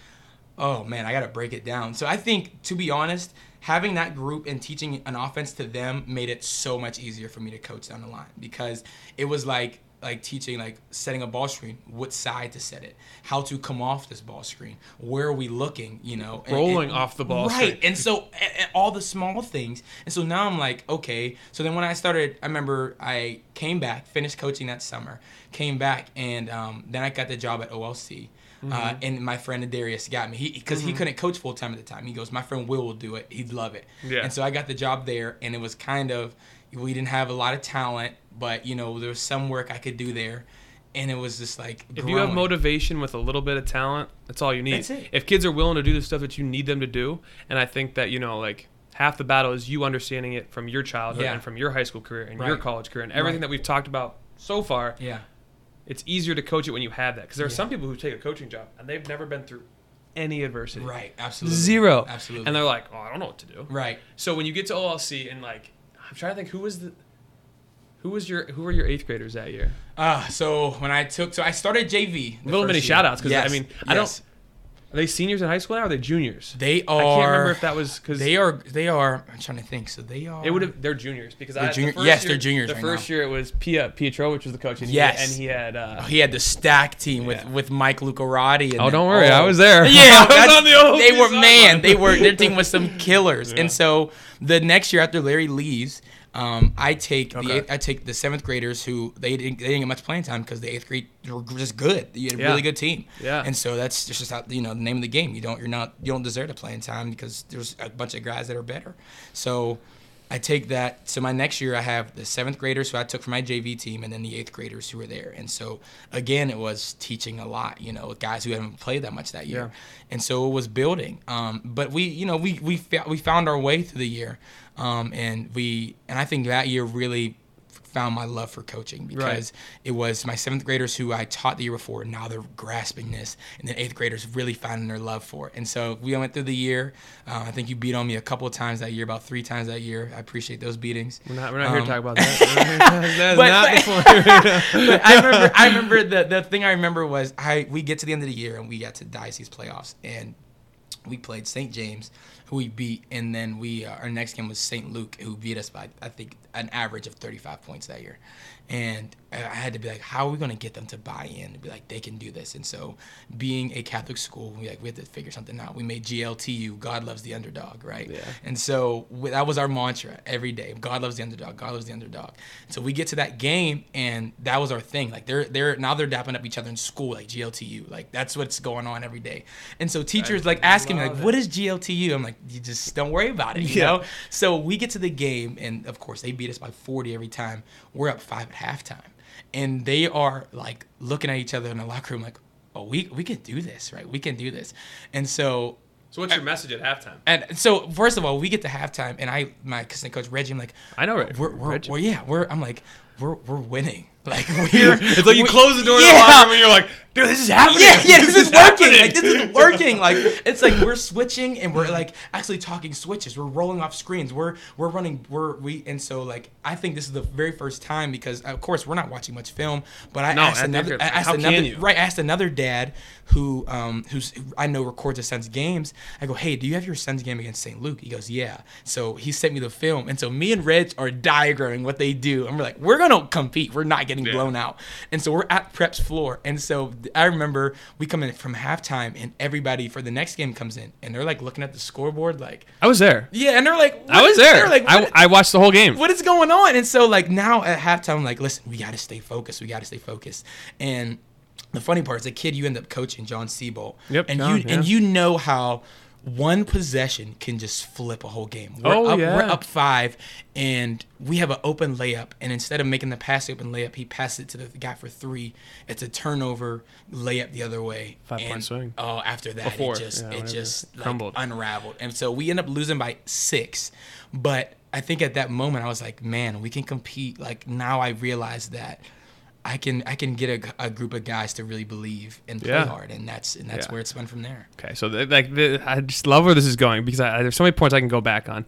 oh man, I got to break it down. So I think, to be honest, having that group and teaching an offense to them made it so much easier for me to coach down the line because it was like like teaching like setting a ball screen what side to set it how to come off this ball screen where are we looking you know and- Rolling and- off the ball right screen. and so a- a- all the small things and so now i'm like okay so then when i started i remember i came back finished coaching that summer came back and um, then i got the job at olc uh, and my friend Darius got me because he, couldn't coach full time at the time. He goes, "My friend Will will do it. He'd love it." Yeah. And so I got the job there, and it was kind of we didn't have a lot of talent, but you know there was some work I could do there, and it was just like if you have motivation with a little bit of talent, that's all you need. That's it. If kids are willing to do the stuff that you need them to do, and I think that you know, like half the battle is you understanding it from your childhood Yeah. and from your high school career and your college career and everything Right. that we've talked about so far. yeah. It's easier to coach it when you have that because there are Yeah. some people who take a coaching job and they've never been through any adversity. Right. Absolutely. Zero. Absolutely. And they're like, oh, I don't know what to do. right. So when you get to OLC and like, I'm trying to think who was the, who was your who were your eighth graders that year? Uh, so when I took, so I started JV. the Little mini year. shout outs because Yes, I mean I don't. Are they seniors in high school now? or Are they juniors? They are. I can't remember if that was because They are. They are. I'm trying to think. So they are. It would have. They're juniors because They're I, the junior- first yes, year- they're juniors The right first now. year it was Pia Pietro, which was the coach, and Yes. he, and he had. Uh, He had the stack team with Yeah. with Mike Lucarati. And Oh, then- don't worry, I was there. Yeah, I was on the OLC they were man. They were their team was some killers. Yeah. And so the next year after Larry leaves, um, I take the Okay. eighth, I take the seventh graders who they didn't they didn't get much playing time because the eighth grade were just good. You had a Yeah. really good team. Yeah. And so that's just how you know the name of the game. You don't you're not you don't deserve to play in time because there's a bunch of guys that are better. So. I take that. So my next year, I have the seventh graders who I took from my JV team, and then the eighth graders who were there. And so again, it was teaching a lot. You know, with guys who haven't played that much that year, Yeah. and so it was building. Um, but we, you know, we we we found our way through the year, um, and we and I think that year really found my love for coaching because it was my seventh graders who I taught the year before. Now they're grasping this, and then eighth graders really finding their love for it. And so we went through the year. Uh, I think you beat on me a couple of times that year, about three times that year. I appreciate those beatings. we're not, we're not here to Um, talk about that. We're not here to talk- That's But- not point. but I remember, I remember the the thing I remember was I we get to the end of the year and we got to diocese playoffs and we played St. James, who we beat, and then we uh, our next game was St. Luke, who beat us by I think an average of 35 points that year. And I I had to be like, how are we going to get them to buy in and be like, they can do this? And so, being a Catholic school, we like we had to figure something out. We made GLTU, God loves the underdog, right? Yeah. And so that was our mantra every day. God loves the underdog. God loves the underdog. So we get to that game, and that was our thing. Like they're they're now they're dapping up each other in school, like GLTU. Like that's what's going on every day. And so teachers like asking me like, it. "What is GLTU?" I'm like, "You just don't worry about it." You Yeah. know. So we get to the game, and of course they beat us by 40 every time. We're up five at halftime, and they are like looking at each other in the locker room like, "Oh, we we can do this, right? We can do this." And so So what's your message at halftime? and so, first of all, we get to halftime, and I, my assistant coach Reggie, I'm like, I know Reg- we're, we're, Reggie. we're yeah, we're, I'm like, we're, we're winning. Like we're, It's like you we- close the door to the Yeah. locker room and you're like, dude, this is happening. yeah, yeah, this, is, working. happening. Like this is working. Like it's like we're switching and we're like actually talking switches. We're rolling off screens. We're we're running. We're we and so like I think this is the very first time because of course we're not watching much film. But I No, asked another. I asked another. you? Right, I asked another dad who um who's who I know records his son's games. I go, hey, do you have your son's game against St. Luke? He goes, yeah. So he sent me the film, and so me and Reg are diagramming what they do, and we're like, we're gonna compete. We're not getting Yeah. blown out. And so we're at Prep's floor, and so I remember we come in from halftime, and everybody for the next game comes in, and they're like looking at the scoreboard, like, I was there. yeah, and they're like, I was is- there. They're like, I, I watched the whole game. what is going on? And so like now at halftime, I'm like, listen, we got to stay focused. We got to stay focused. And the funny part is the kid you end up coaching, John Siebold. Yep, And John, you and you know how one possession can just flip a whole game. We're Oh, up, yeah. We're up five, and we have an open layup. And instead of making the pass open layup, he passes it to the guy for three. It's a turnover layup the other way. Five-point And, swing. Oh, after that, Before, it just yeah, it just like, Crumbled. unraveled. And so we end up losing by six. But I think at that moment I was like, man, we can compete. Like now I realize that I can I can get a, a group of guys to really believe and play Yeah. hard, and that's and that's Yeah. where it's been from there. Okay, so the, like the, I just love where this is going because I, there's so many points I can go back on.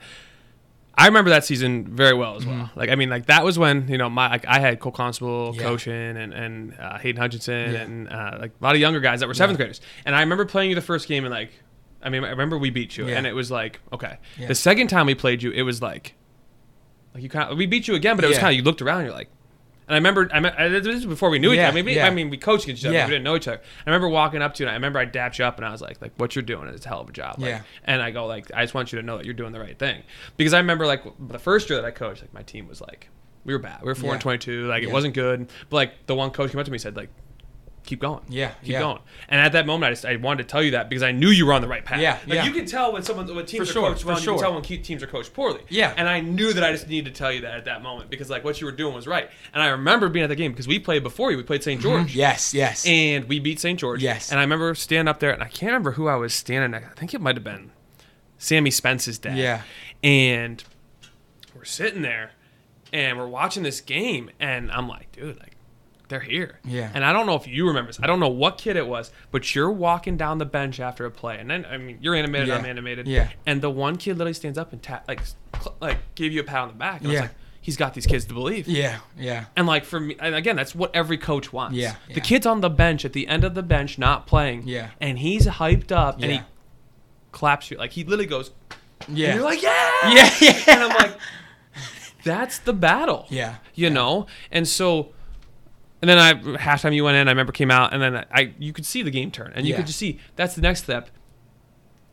I remember that season very well as well. Like I mean, like that was when you know my like I had Cole Constable Yeah. coaching and and uh, Hayden Hutchinson Yeah. and uh, like a lot of younger guys that were seventh graders. And I remember playing you the first game and like, I mean, I remember we beat you and it was like okay. The second time we played you, it was like, like you kind of we beat you again, but it was kind of you looked around, you're like. And I remember, I, this is before we knew each Yeah, other. I mean, we, yeah. I mean, we coached each other, Yeah. we didn't know each other. I remember walking up to you, and I remember I dapped you up, and I was like, like, what you're doing is a hell of a job. Like, Yeah. And I go like, I just want you to know that you're doing the right thing, because I remember like the first year that I coached, like my team was like, we were bad. We were four and Yeah. twenty two. Like it Yeah. wasn't good. But like the one coach came up to me and said like, keep going. Yeah, Keep yeah. going. And at that moment, I just I wanted to tell you that because I knew you were on the right path. Yeah, Like yeah. you can tell when someone when teams For are sure, coached well, and you can tell when teams are coached poorly. Yeah. And I knew that I just needed to tell you that at that moment because like what you were doing was right. And I remember being at the game because we played before you. We played St. Mm-hmm. George. Yes, yes. And we beat St. George. Yes. And I remember standing up there, and I can't remember who I was standing next. I think it might have been Sammy Spence's dad. Yeah. And we're sitting there, and we're watching this game, and I'm like, dude, like, they're here. Yeah. And I don't know if you remember this. I don't know what kid it was, but you're walking down the bench after a play, and then I mean, you're animated, Yeah. I'm animated. Yeah. And the one kid literally stands up and tap, like, cl- like, gave you a pat on the back. And I Yeah. was like, he's got these kids to believe. yeah, yeah, And like for me, and again, that's what every coach wants. Yeah, The kid's on the bench at the end of the bench, not playing. Yeah. And he's hyped up, and he claps you like he literally goes. yeah. And you're like, yeah, yeah, yeah. And I'm like, that's the battle. Yeah, You know, and so. And then I halftime you went in. I remember came out, and then I you could see the game turn, and you Yeah. could just see that's the next step.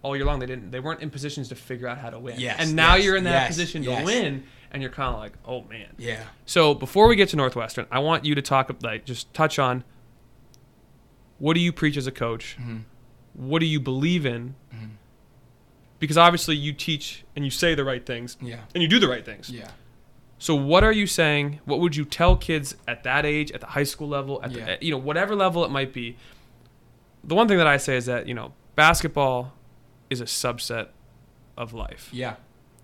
All year long, they didn't. They weren't in positions to figure out how to win. Yes, and now yes, you're in that yes, position to win, and you're kind of like, oh man. yeah. So before we get to Northwestern, I want you to talk like just touch on what do you preach as a coach? Mm-hmm. What do you believe in? Because obviously you teach and you say the right things Yeah. and you do the right things. Yeah. So what are you saying? What would you tell kids at that age, at the high school level, at, Yeah. the, you know whatever level it might be? The one thing that I say is that you know basketball is a subset of life. Yeah.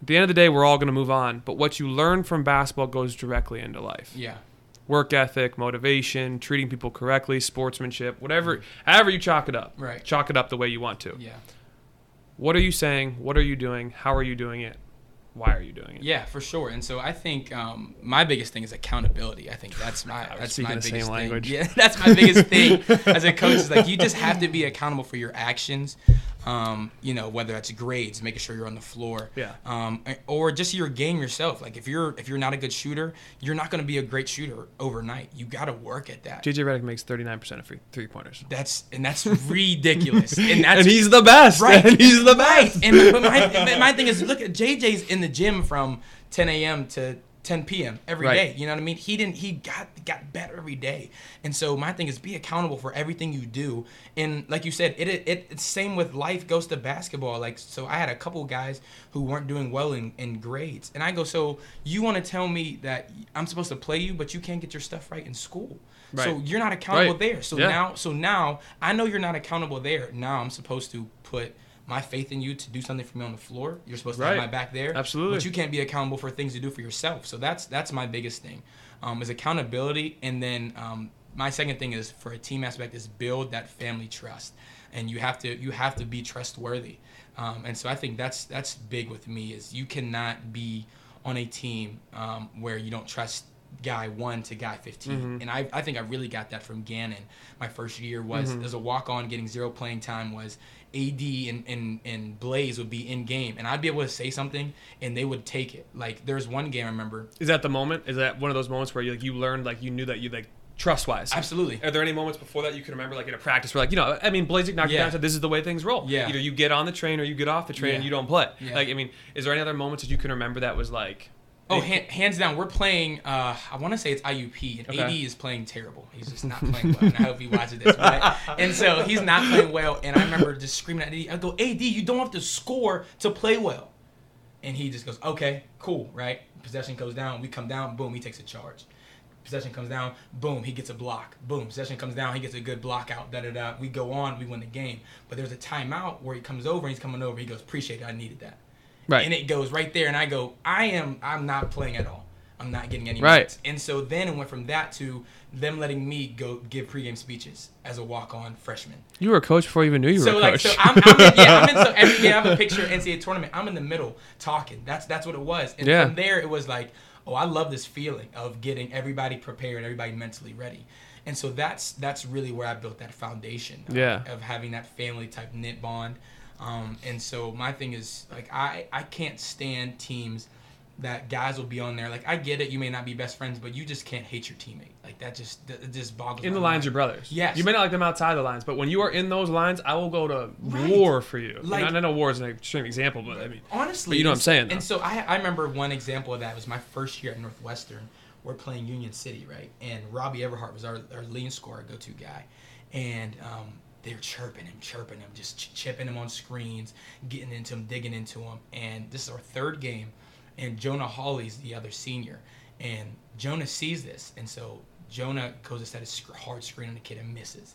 At the end of the day, we're all going to move on, but what you learn from basketball goes directly into life Yeah. work ethic, motivation, treating people correctly, sportsmanship, whatever, mm-hmm. however you chalk it up. Right. Chalk it up the way you want to. Yeah. What are you saying? What are you doing? How are you doing it? Why are you doing it? Yeah, for sure. And so I think um, my biggest thing is accountability. I think that's my that's my biggest thing. language. Yeah, that's my biggest thing as a coach is like you just have to be accountable for your actions. Um, you know, whether that's grades, making sure you're on the floor. Yeah. Um, or just your game yourself. Like if you're if you're not a good shooter, you're not going to be a great shooter overnight. You got to work at that. JJ Redick makes 39% of free three pointers. That's and that's ridiculous. And that's and he's the best. right. And he's the Right. best. And but my, my thing is, look at JJ's in the gym from 10 a.m. to 10 p.m. every Right. day. You know what I mean? He didn't. He got got better every day. And so my thing is, be accountable for everything you do. And like you said, it, it it's same with life goes to basketball. Like so, I had a couple guys who weren't doing well in, in grades, and I go, so you want to tell me that I'm supposed to play you, but you can't get your stuff right in school. So you're not accountable Right. there. So Yeah. now, so now I know you're not accountable there. Now I'm supposed to put my faith in you to do something for me on the floor. You're supposed to Right. have my back there. Absolutely. But you can't be accountable for things you do for yourself. So that's that's my biggest thing, um, is accountability. And then um, my second thing is for a team aspect is build that family trust, and you have to you have to be trustworthy. Um, and so I think that's that's big with me is you cannot be on a team um, where you don't trust guy one to guy 15 Mm-hmm. and I, I think i really got that from gannon my first year was Mm-hmm. as a walk-on getting zero playing time was ad and, and, and blaze would be in game and i'd be able to say something and they would take it like there's one game i remember Is that the moment? Is that one of those moments where you like you learned like you knew that you like trust wise? absolutely Are there any moments before that you can remember, like in a practice, where like you know, I mean, Blazik knocked you Yeah. down. Said this is the way things roll. Yeah. Either you get on the train or you get off the train and you don't play. Yeah. Like I mean, is there any other moments that you can remember that was like? Oh, han- hands down, we're playing. Uh, I want to say it's IUP, and Okay. AD is playing terrible. He's just not playing well. And I hope he watches this. And so he's not playing well. And I remember just screaming at AD. I go, AD, you don't have to score to play well. And he just goes, okay, cool, right? Possession goes down. We come down. Boom, he takes a charge. Possession comes down. Boom, he gets a block. Boom, possession comes down. He gets a good block out. Da da da. We go on. We win the game. But there's a timeout where he comes over. and He's coming over. He goes, appreciate it. I needed that Right. and it goes right there and i go i am i'm not playing at all i'm not getting any Right. minutes and so then it went from that to them letting me go give pregame speeches as a walk-on freshman you were a coach before you even knew you were so a like coach. so I'm, I'm in, yeah I'm in so every game I have a picture of NCAA tournament I'm in the middle talking that's that's what it was and Yeah. from there it was like oh I love this feeling of getting everybody prepared everybody mentally ready and so that's that's really where I built that foundation of, Yeah. of having that family type knit bond um, and so my thing is like I I can't stand teams that guys will be on there like I get it you may not be best friends but you just can't hate your teammate like that just that just boggles in the lines, mind. you're brothers. Yes. You may not like them outside the lines, but when you are in those lines, I will go to Right. war for you. Like- and I know war is an extreme example, but I mean, Honestly, But you know what I'm saying, though. And so I, I remember one example of that was my first year at Northwestern. We're playing Union City, right? And Robbie Everhart was our, our lean scorer, go-to guy, and um, they're chirping him, chirping him, just ch- chipping him on screens, getting into him, digging into him. And this is our third game, and Jonah Hawley's the other senior, and Jonah sees this, and so Jonah goes to set hard screen on the kid and misses,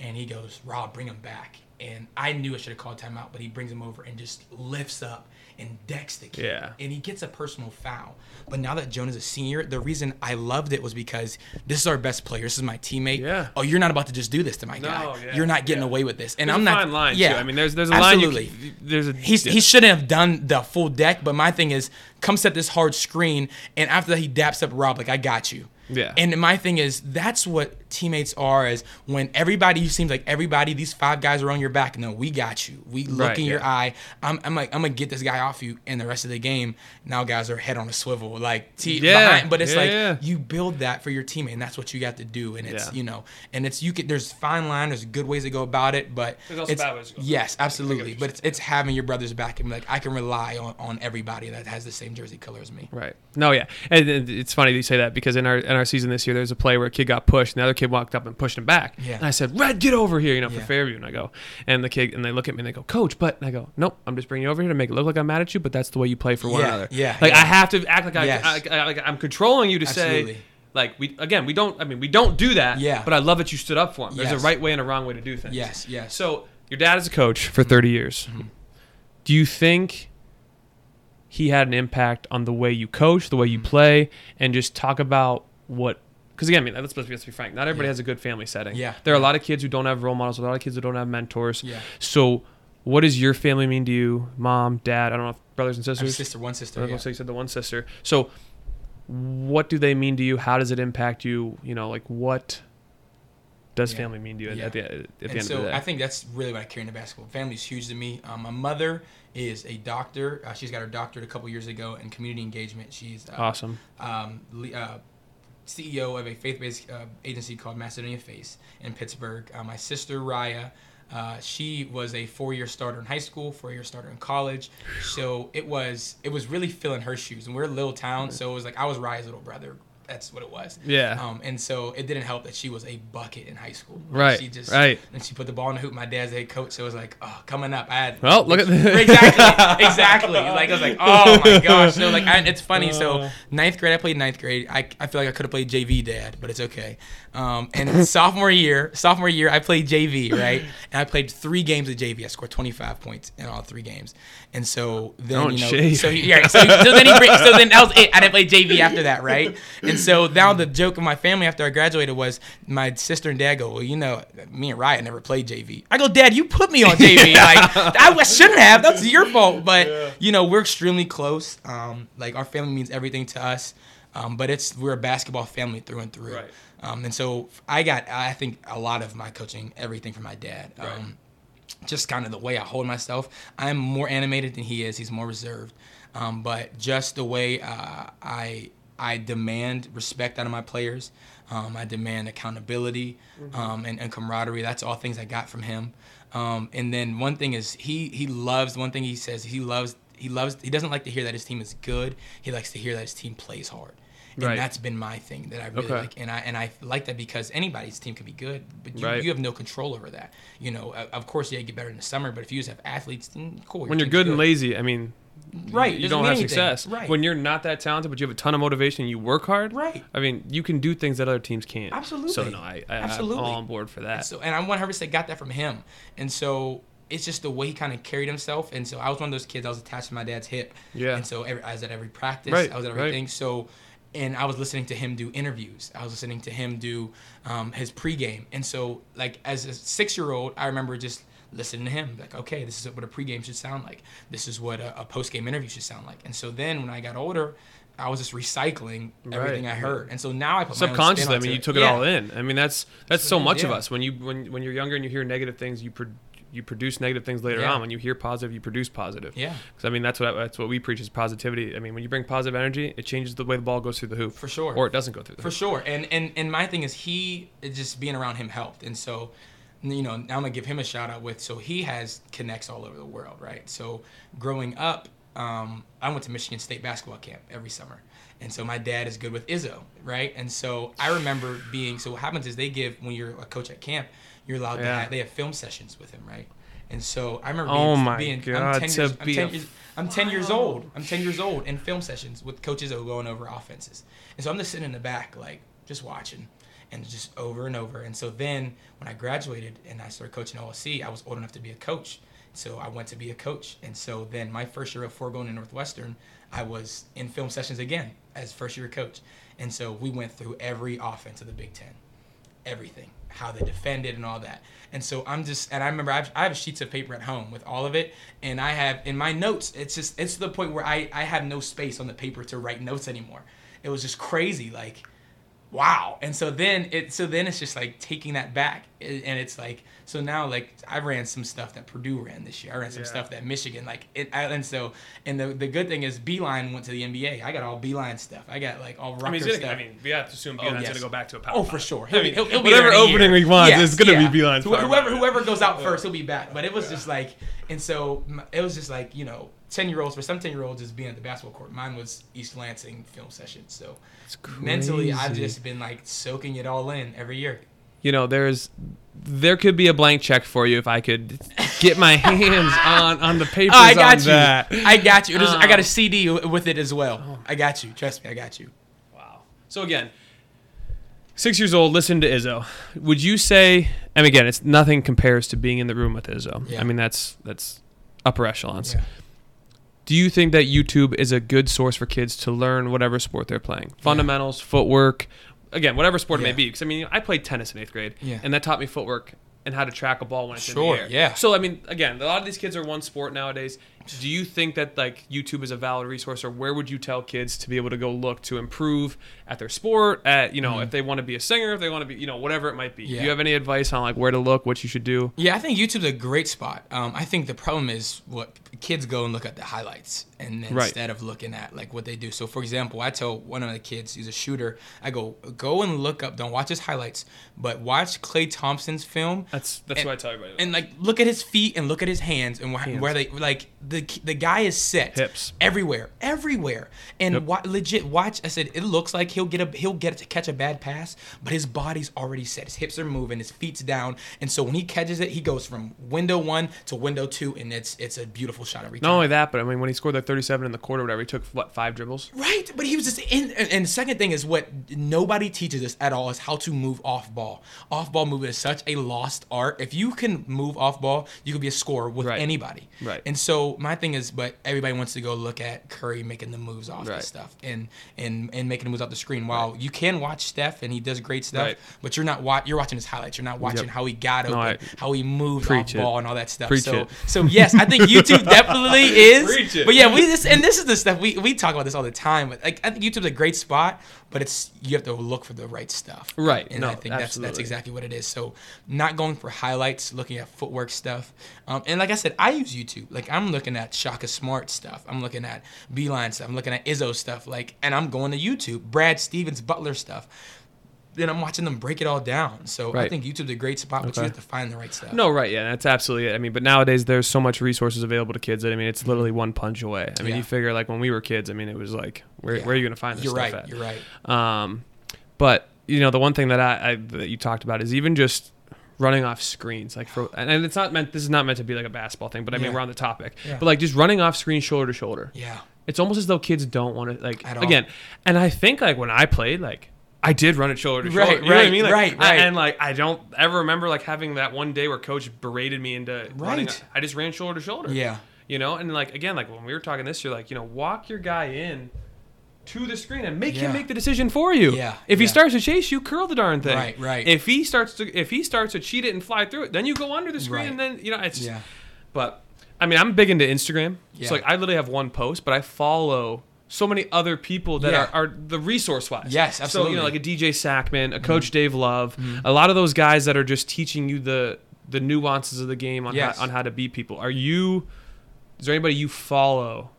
and he goes, Rob, bring him back. And I knew I should have called timeout, but he brings him over and just lifts up and decks the kid. Yeah. And he gets a personal foul. But now that Jonah's a senior, the reason I loved it was because this is our best player. This is my teammate. Yeah. Oh, you're not about to just do this to my No, guy. yeah, You're not getting yeah. away with this. And there's I'm a not. fine line. yeah. too. I mean, there's there's a Absolutely. line. You, there's a He's, yeah. He shouldn't have done the full deck, but my thing is, come set this hard screen, and after that, he daps up Rob like, I got you. Yeah. And my thing is, that's what teammates are. Is when everybody seems like everybody, these five guys are on your back. No, we got you. We look Right, in your eye. I'm, I'm like, I'm gonna get this guy off you, and the rest of the game, now guys are head on a swivel, like t- Yeah, behind. But it's yeah, like yeah. you build that for your teammate, and that's what you got to do. And it's Yeah. you know, and it's you can. There's fine line. There's good ways to go about it, but There's also it's, bad ways to go Yes, absolutely. But it's, it's having your brother's back and like, I can rely on, on everybody that has the same jersey color as me. Right. No, yeah, and and it's funny that you say that because in our in our season this year, there was a play where a kid got pushed, and the other kid walked up and pushed him back. Yeah. And I said, "Red, get over here," you know, for Yeah. Fairview. And I go, and the kid, and they look at me and they go, "Coach," but and I go, "Nope, I'm just bringing you over here to make it look like I'm mad at you, but that's the way you play for one Yeah, another." yeah, Like yeah. I have to act like I, Yes. I, I like I'm controlling you to Absolutely. say. Like we again, we don't. I mean, we don't do that. Yeah. But I love that you stood up for him. There's Yes. a right way and a wrong way to do things. Yes, yes. So your dad is a coach for 30 years. Mm-hmm. Do you think he had an impact on the way you coach, the way you mm-hmm. play, and just talk about what? Because again, I mean, let's, let's, be, let's be frank. Not everybody Yeah. has a good family setting. Yeah. There are a lot of kids who don't have role models. A lot of kids who don't have mentors. Yeah. So, what does your family mean to you? Mom, dad. I don't know if brothers and I have a sisters. sister, one sister. I Yeah. gonna you said the one sister. So, what do they mean to you? How does it impact you? You know, like what? does Yeah. family mean to you at, Yeah. at the, at the end so of the day? So I think that's really what I carry into basketball. Family's huge to me. Um, my mother is a doctor. Uh, she's got her doctorate a couple years ago in community engagement. She's uh, awesome. um, uh, CEO of a faith-based uh, agency called Macedonia Face in Pittsburgh. Uh, my sister Raya, uh, she was a four-year starter in high school, four-year starter in college. So it was it was really filling her shoes. And we're a little town, so it was like I was Raya's little brother. That's what it was. Yeah. Um, and so it didn't help that she was a bucket in high school. Right, She just right. And she put the ball in the hoop. My dad's head coach, so it was like, oh, coming up, I had Well, look at this. exactly, exactly. Like I was like, oh my gosh. So like, I, it's funny. So Uh. ninth grade, I played ninth grade. I, I feel like I could have played JV dad, but it's okay. Um, and sophomore year, sophomore year, I played JV, right? And I played three games of JV. I scored 25 points in all three games. And so then Don't you know, shade. so yeah, so, so then he, bring- so then that was it. I didn't play JV after that, right? And so now the joke of my family after I graduated was my sister and dad go, well, you know, me and Raya never played JV. I go, Dad, you put me on JV. like I shouldn't have. That's your fault. But you know, we're extremely close. Um, like our family means everything to us. Um, but it's we're a basketball family through and through. Right. Um, and so I got I think a lot of my coaching, everything from my dad. Right. Um, just kind of the way I hold myself. I'm more animated than he is. He's more reserved. Um, but just the way uh, I I demand respect out of my players. Um, I demand accountability um, and, and camaraderie. That's all things I got from him. Um, and then one thing is he he loves one thing he says he loves he loves he doesn't like to hear that his team is good. He likes to hear that his team plays hard. And Right. that's been my thing that I really Okay. like, and I and I like that because anybody's team can be good, but you, Right. you have no control over that. You know, of course, yeah, you get better in the summer, but if you just have athletes, then cool. when you're team's good and lazy, I mean, Right, you don't have anything. success right when you're not that talented, but you have a ton of motivation, and you work hard. Right. I mean, you can do things that other teams can't. Absolutely. So no, I, I Absolutely. I'm all on board for that. So, and I 100% got that from him. And so it's just the way he kind of carried himself. And so I was one of those kids. I was attached to my dad's hip. Yeah. And so every, I was at every practice. Right, I was at right. everything. So, and I was listening to him do interviews. I was listening to him do um, his pregame. And so, like as a six-year-old, I remember just listening to him. Like, okay, this is what a pregame should sound like. This is what a, a postgame interview should sound like. And so then when I got older. I was just recycling everything Right. I heard, and so now I put my own spin Subconsciously, I mean, you took it Yeah. all in. I mean, that's that's That's so much is, of us. When you when when you're younger and you hear negative things, you pro- you produce negative things later Yeah. on. When you hear positive, you produce positive. Yeah. Because I mean, that's what that's what we preach is positivity. I mean, when you bring positive energy, it changes the way the ball goes through the hoop. For sure. Or it doesn't go through the For hoop. sure. And and and my thing is he just being around him helped. And so you know, I'm gonna give him a shout out with so he has connects all over the world, right? So growing up, um, I went to Michigan State basketball camp every summer. And so my dad is good with Izzo, right? And so I remember being so what happens is they give when you're a coach at camp, you're allowed to have they have film sessions with him, right? And so I remember Oh being, my being God, I'm 10 years, I'm 10 years I'm 10 years old. I'm 10 years old in film sessions with coaches that were going over offenses. And so I'm just sitting in the back, like, just watching and just over and over. And so then when I graduated and I started coaching OLC, I was old enough to be a coach. So I went to be a coach. And so then my first year before going to Northwestern, I was in film sessions again as first year coach. And so we went through every offense of the Big Ten everything, how they defended and all that. And so I'm just, and I remember I have, I have sheets of paper at home with all of it, and I have in my notes. It's just, it's to the point where I I have no space on the paper to write notes anymore. It was just crazy, like, wow. And so then it, so then it's just like taking that back, and it's like, so now like I ran some stuff that Purdue ran this year. I ran some Yeah. stuff that Michigan, like, it, I, and so, and the the good thing is Beilein went to the NBA. I got all Beilein stuff. I got like all I mean, gonna, stuff. I mean, we have to assume Oh, Beilein's yes. going to go back to a oh, power. Oh, for sure. I He'll, mean, he'll, he'll whatever opening he wants Yes, is going to yeah. be Beilein's. Who- Whoever whoever goes out first, he'll be back. But it was just like, and so it was just like you know, ten year olds for some ten year olds is being at the basketball court. Mine was East Lansing film session. So mentally, I've just been like soaking it all in every year. you know, there's there could be a blank check for you if I could get my hands on on the papers Oh, I got you. that. I got you. Was- I got a Um, CD with it as well. Oh. I got you. Trust me, I got you. Wow. So again, six years old, listen to Izzo. Would you say? And again, it's nothing compares to being in the room with Izzo. Yeah. I mean, that's that's upper echelons. Yeah. Do you think that YouTube is a good source for kids to learn whatever sport they're playing? Fundamentals, footwork, again, whatever sport it may be. Because I mean, I played tennis in eighth grade, Yeah. and that taught me footwork and how to track a ball when it's Sure, in the air. yeah. So I mean, again, a lot of these kids are one sport nowadays. Do you think that like YouTube is a valid resource, or where would you tell kids to be able to go look to improve at their sport? At you know, if they want to be a singer, if they want to be, you know, whatever it might be. Do Mm-hmm. You have any advice on like where to look, what you should do? Yeah, I think YouTube's a great spot. Um, I think the problem is what kids go and look at the highlights and then Right. instead of looking at like what they do. So for example, I tell one of the kids, he's a shooter, I go, go and look up, don't watch his highlights, but watch Klay Thompson's film. That's that's And- what I tell everybody. and like look at his feet and look at his hands and wh- Hands. where they like the the guy is set Hips. everywhere everywhere and Yep. wa- legit watch I said it looks like he'll get a he'll get to catch a bad pass but his body's already set his hips are moving his feet's down and so when he catches it he goes from window 1 to window 2 and it's it's a beautiful shot every time Not only that, but I mean, when he scored that 37 in the quarter, whatever, he took what five dribbles. Right, but he was just in. And, and the second thing is what nobody teaches us at all is how to move off ball. Off ball movement is such a lost art. If you can move off ball, you can be a scorer with Right. anybody. Right. And so my thing is, but everybody wants to go look at Curry making the moves off Right. the stuff and and and making the moves off the screen. While you can watch Steph and he does great stuff, Right. but you're not you're watching his highlights. You're not watching Yep. how he got open, I- how he moved off it. ball and all that stuff. Preach so it. so yes, I think YouTube definitely is. But yeah, we this and this is the stuff we, we talk about this all the time. But like I think YouTube's a great spot, but it's you have to look for the right stuff. Right. And No, I think that's that's exactly what it is. So not going for highlights, looking at footwork stuff. Um, and like I said, I use YouTube. Like I'm looking at Shaka Smart stuff. I'm looking at Beilein stuff. I'm looking at Izzo stuff. Like and I'm going to YouTube, Brad Stevens Butler stuff. Then I'm watching them break it all down. So I think YouTube's a great spot, but Okay. you have to find the right stuff. No, right, yeah, that's absolutely it. I mean, but nowadays there's so much resources available to kids that I mean, it's literally one punch away. I mean, Yeah. you figure like when we were kids, I mean, it was like, where, Yeah. where are you gonna find this You're stuff right. at? You're right. Um, but you know, the one thing that I, I that you talked about is even just running off screens, like for, and it's not meant. This is not meant to be like a basketball thing, but I mean, Yeah. we're on the topic. Yeah. But like just running off screen shoulder to shoulder. Yeah. It's almost as though kids don't want to like At all. again. And I think like when I played, like I did run it shoulder to Right, shoulder. You know what I right, mean? Like, right, I- right. and like I don't ever remember like having that one day where coach berated me into running. Right. I just ran shoulder to shoulder. Yeah. You know, and like again, like when we were talking this year, like you know, walk your guy in to the screen and make Yeah. him make the decision for you. Yeah, If he yeah. starts to chase you, curl the darn thing. Right, right. If he starts to if he starts to cheat it and fly through it, then you go under the screen Right. and then you know it's. Yeah. But I mean, I'm big into Instagram. Yeah. So like, I literally have one post, but I follow so many other people that Yeah. are, are the resource wise. Yes, So absolutely. you know, like a DJ Sackmann, a Coach Mm-hmm. Dave Love, a lot of those guys that are just teaching you the the nuances of the game on Yes. how, on how to beat people. Are you? Is there anybody you follow?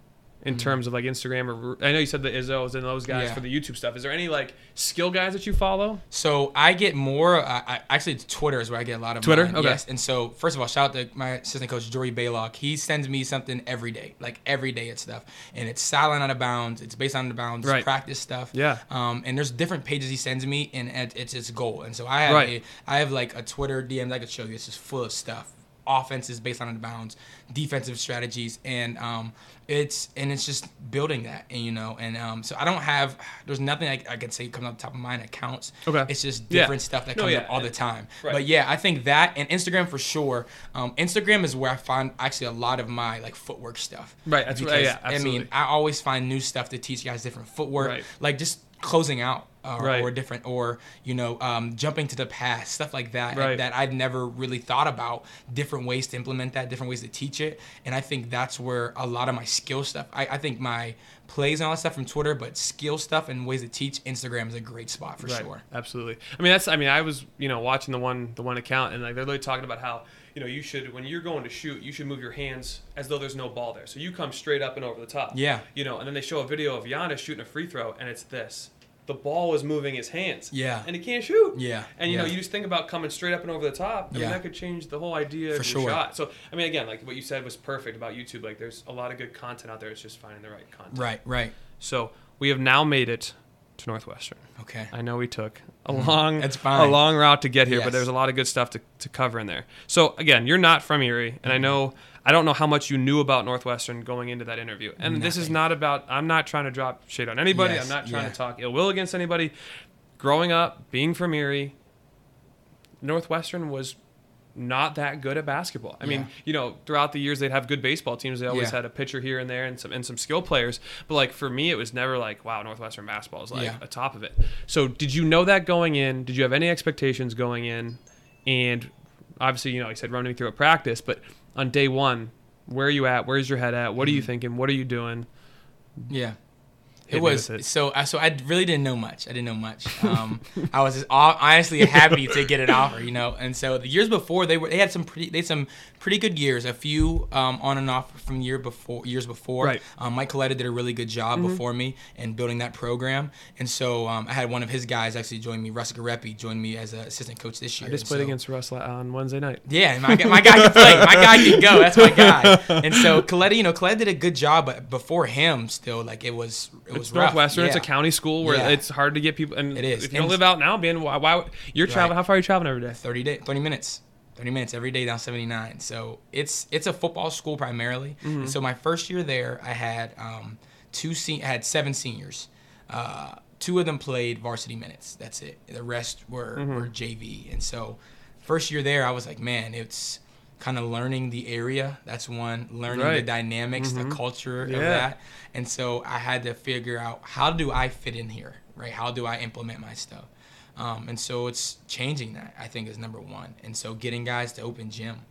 In Mm-hmm. terms of like Instagram or I know you said the Izzos and those guys Yeah. for the YouTube stuff. Is there any like skill guys that you follow? So I get more. Uh, I, actually, Twitter is where I get a lot of Twitter? mine, Okay. Yes. And so first of all, shout out to my assistant coach Jory Baylock. He sends me something every day, like every day it's stuff, and it's silent out of bounds. It's based on the bounds, Right. practice stuff. Yeah. Um, and there's different pages he sends me, and it- it's his goal. And so I have Right. a, I have like a Twitter DM that I could show you. It's just full of stuff. Offenses based on the bounds, defensive strategies, and um, it's and it's just building that, and you know, and um, so I don't have. There's nothing I, I could say comes off the top of mind that counts. Okay. It's just Yeah. different stuff that No, comes yeah. up all the time. Right. But yeah, I think that and Instagram for sure. Um, Instagram is where I find actually a lot of my like footwork stuff. Right, that's right, Because, yeah, I mean, I always find new stuff to teach guys different footwork, Right. like just closing out. Uh, Right. Or different, or you know, um, jumping to the past stuff like that. Right. That I'd never really thought about. Different ways to implement that, different ways to teach it, and I think that's where a lot of my skill stuff. I, I think my plays and all that stuff from Twitter, but skill stuff and ways to teach Instagram is a great spot for Right. sure. Absolutely. I mean, that's. I mean, I was you know watching the one the one account and like they're literally talking about how you know you should when you're going to shoot you should move your hands as though there's no ball there. So you come straight up and over the top. Yeah. You know, and then they show a video of Giannis shooting a free throw and it's this. The ball is moving his hands. Yeah. And he can't shoot. Yeah, And you know, you just think about coming straight up and over the top. I mean, Yeah. that could change the whole idea For of your sure. shot. So I mean, again, like what you said was perfect about YouTube. Like, there's a lot of good content out there. It's just finding the right content. Right, right. So we have now made it to Northwestern. Okay. I know we took a long, That's a long route to get here, but there's a lot of good stuff to, to cover in there. So again, you're not from Erie, and I mm-hmm. know I don't know how much you knew about Northwestern going into that interview. And this is not about. I'm not trying to drop shade on anybody. Yes, I'm not trying yeah. to talk ill will against anybody. Growing up, being from Erie, Northwestern was not that good at basketball. I mean, you know, throughout the years they'd have good baseball teams. They always Yeah. had a pitcher here and there and some and some skill players. But like for me, it was never like, wow, Northwestern basketball is like Yeah. a top of it. So did you know that going in? Did you have any expectations going in? And obviously, you know, he said running through a practice, but on day one, Where are you at? Where's your head at? What are you Mhm. thinking? What are you doing? Yeah. It was it. so. I so I really didn't know much. I didn't know much. Um, I was just hon- honestly happy to get an offer, you know. And so the years before, they were they had some pretty they had some pretty good years. A few um, on and off from year before years before. Right. Um, Mike Coletta did a really good job Mhm. before me in building that program. And so um, I had one of his guys actually join me. Russ Garepi joined me as an assistant coach this year. I just And played so- against Russ on Wednesday night. yeah, my, guy- my guy can play. My guy can go. That's my guy. And so Coletta, you know, Coletta did a good job, but before him, still like it was it was It's rough. Northwestern. It's a county school where Yeah. it's hard to get people. And It is. If you don't live out now, man, why? why you're traveling? Right. How far are you traveling every day? 30 day, 30 minutes. 30 minutes every day down 79. So it's it's a football school primarily. Mm-hmm. And so my first year there, I had um, two se- I had seven seniors. Uh, two of them played varsity minutes. That's it. The rest were Mm-hmm. were JV. And so first year there, I was like, man, it's kind of learning the area. That's one. Learning the Right. dynamics, Mhm. the culture of that. And so I had to figure out how do I fit in here, right? How do I implement my stuff? Um, and so it's changing that, I think, is number one. And so getting guys to open gym,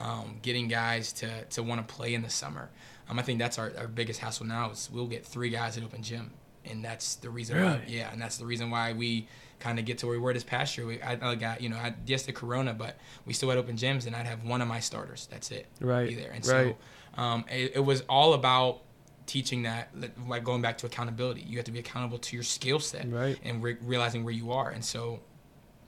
um, getting guys to, to want to play in the summer. Um, I think that's our, our biggest hassle now is we'll get three guys at open gym. And that's the reason why, yeah, and that's the reason why we kind of get to where we were this past year. We, I, I got, you know, I, yes, the corona, but we still had open gyms and I'd have one of my starters. That's it. Right, Be there. And right. so um, it, it was all about teaching that, like going back to accountability. You have to be accountable to your skill set Right. and re- realizing where you are. And so,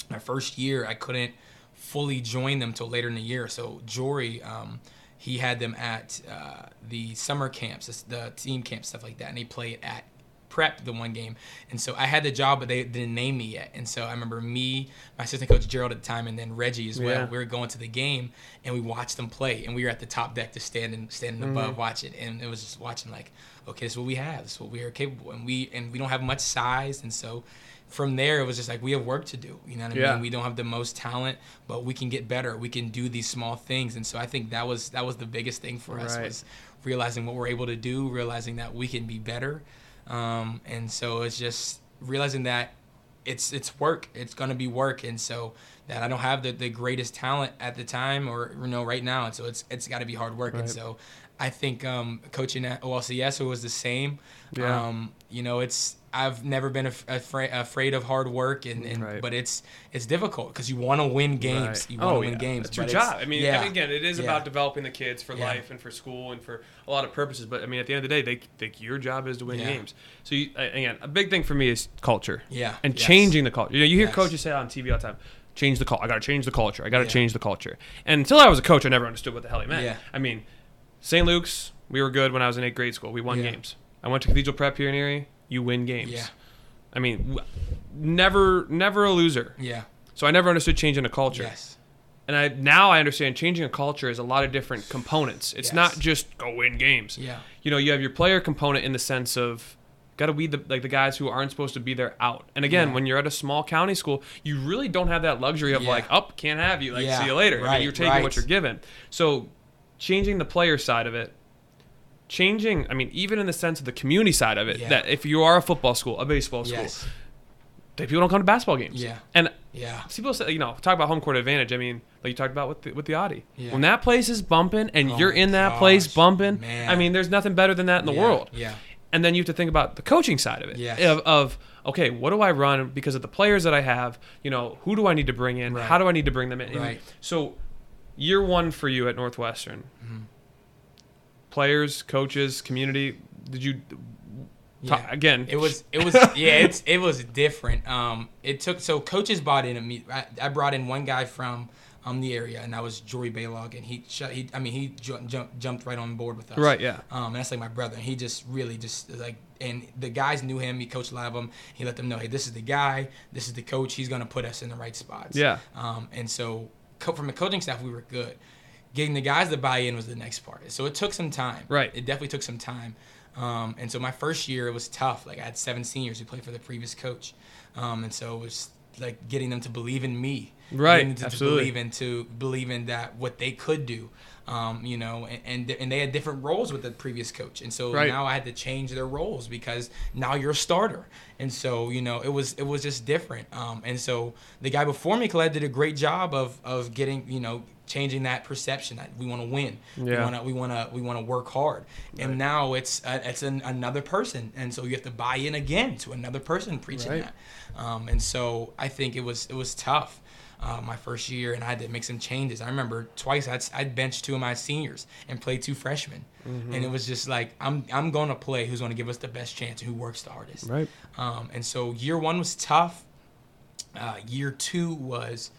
my first year, I couldn't fully join them till later in the year. So Jory, um, he had them at uh, the summer camps, the team camp stuff like that, and he played at prep the one game. And so i had the job but they didn't name me yet. And so i remember me my assistant coach gerald at the time and then reggie as well. Yeah. we were going to the game and we watched them play and we were at the top deck just standing standing Mm-hmm. above watching. And it was just watching like okay this is what we have. This is what we are capable and we and we don't have much size. And so from there it was just like we have work to do. You know what i Yeah. mean we don't have the most talent but we can get better. We can do these small things. And so i think that was that was the biggest thing for us Right. was realizing what we're able to do realizing that we can be better um, and so it's just realizing that it's it's work. It's gonna be work. And so that i don't have the, the greatest talent at the time or you know right now. And so it's it's got to be hard work. And so i think um, coaching at olcs it was the same. Yeah. um, you know it's i've never been af- afraid afraid of hard work and, and Right. but it's it's difficult because you want to win games Right. you want to oh, win yeah. games It's your but job. I mean, yeah. I mean, again, it is Yeah. about developing the kids for Yeah. life and for school and for a lot of purposes. But I mean, at the end of the day, they think your job is to win Yeah. games. So you, again, a big thing for me is culture. Yeah. And Yes. changing the culture. You know, you hear Yes. coaches say on TV all the time, "Change the culture. I got to change the culture. I got to Yeah. change the culture." And until I was a coach, I never understood what the hell he meant. Yeah. I mean, St. Luke's, we were good when I was in eighth grade school. We won Yeah. games. I went to Cathedral Prep here in Erie. You win games. Yeah. I mean, w- never, never a loser. yeah So I never understood changing a culture. yes And I now I understand changing a culture is a lot of different components. It's Yes. not just go win games. yeah You know, you have your player component in the sense of got to weed the like the guys who aren't supposed to be there out. And again, Yeah. when you're at a small county school, you really don't have that luxury of Yeah. like, up, can't have you. Like, Yeah. see you later. I Right, mean, you're taking what you're given. So, changing the player side of it, changing. I mean, even in the sense of the community side of it, Yeah. that if you are a football school, a baseball school, yes people don't come to basketball games. Yeah. And yeah people say, you know, talk about home court advantage. I mean, like you talked about with the, with the Audi. Yeah. When that place is bumping and Oh you're in that place bumping, man. I mean, there's nothing better than that in the Yeah, world. yeah And then you have to think about the coaching side of it. Yes. Of, of okay, what do I run because of the players that I have? You know, who do I need to bring in? Right. How do I need to bring them in? Right. So, year one for you at Northwestern, Mhm. Players, coaches, community. Did you? Yeah. again, It was it was yeah it's it was different. Um, it took so coaches bought in. Me, I, I brought in one guy from um the area, and that was Jory Baylog, and he shut, he I mean he jumped jumped jumped right on board with us. right. Yeah. Um, and that's like my brother. And he just really just like, and the guys knew him. He coached a lot of them. He let them know, hey, this is the guy. This is the coach. He's gonna put us in the right spots. Yeah. Um, and so co- from a coaching staff, we were good. Getting the guys to buy in was the next part. So it took some time. Right. It definitely took some time. Um, and so my first year it was tough. Like I had seven seniors who played for the previous coach, um, and so it was like getting them to believe in me, Right, to, to absolutely. believe in to believe in that what they could do, um, you know, and, and and they had different roles with the previous coach, and so Right. now I had to change their roles because now you're a starter, and so you know it was it was just different, um, and so the guy before me, Colette, did a great job of of getting you know changing that perception that we want to win. We want to we want to we want to work hard. And now it's uh, it's an, another person, and so you have to buy in again to another person preaching Right. that. Um, and so I think it was it was tough. Uh, my first year, and I had to make some changes. I remember twice I'd, I'd bench two of my seniors and play two freshmen, Mm-hmm. and it was just like I'm I'm going to play who's going to give us the best chance and who works the hardest. Right. Um, and so year one was tough. Uh, year two was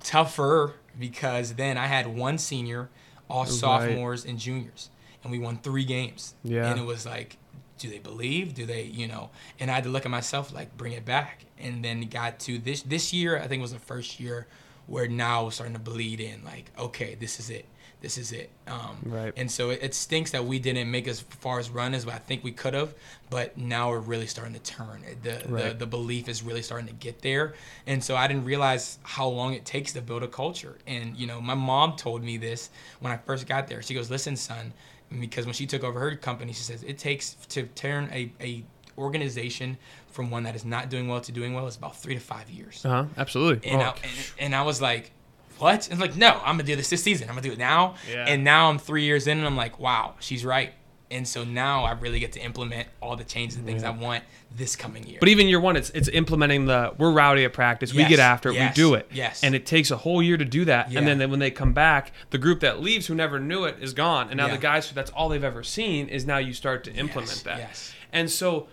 tougher because then I had one senior, all Right. sophomores and juniors, and we won three games. Yeah. And it was like, do they believe? Do they, you know? And I had to look at myself like, bring it back. And then got to this this year. I think was the first year where now it was starting to bleed in. Like, okay, this is it. This is it. Um, Right. And so it, it stinks that we didn't make as far as run as I think we could have. But now we're really starting to turn. The, the the belief is really starting to get there. And so I didn't realize how long it takes to build a culture. And you know, my mom told me this when I first got there. She goes, "Listen, son," because when she took over her company, she says it takes to turn a a organization from one that is not doing well to doing well is about three to five years. Uh huh. Absolutely. And, Oh, I, and, and I was like, what? And like, no, I'm gonna do this this season. I'm gonna do it now. Yeah. And now I'm three years in, and I'm like, wow, she's right. And so now I really get to implement all the changes and things Yeah. I want this coming year. But even year one, it's it's implementing the we're rowdy at practice. we get after it. yes, We do it. yes. And it takes a whole year to do that. Yeah. And then, then when they come back, the group that leaves who never knew it is gone. And now Yeah. the guys who that's all they've ever seen is now you start to implement Yes, that. yes. And so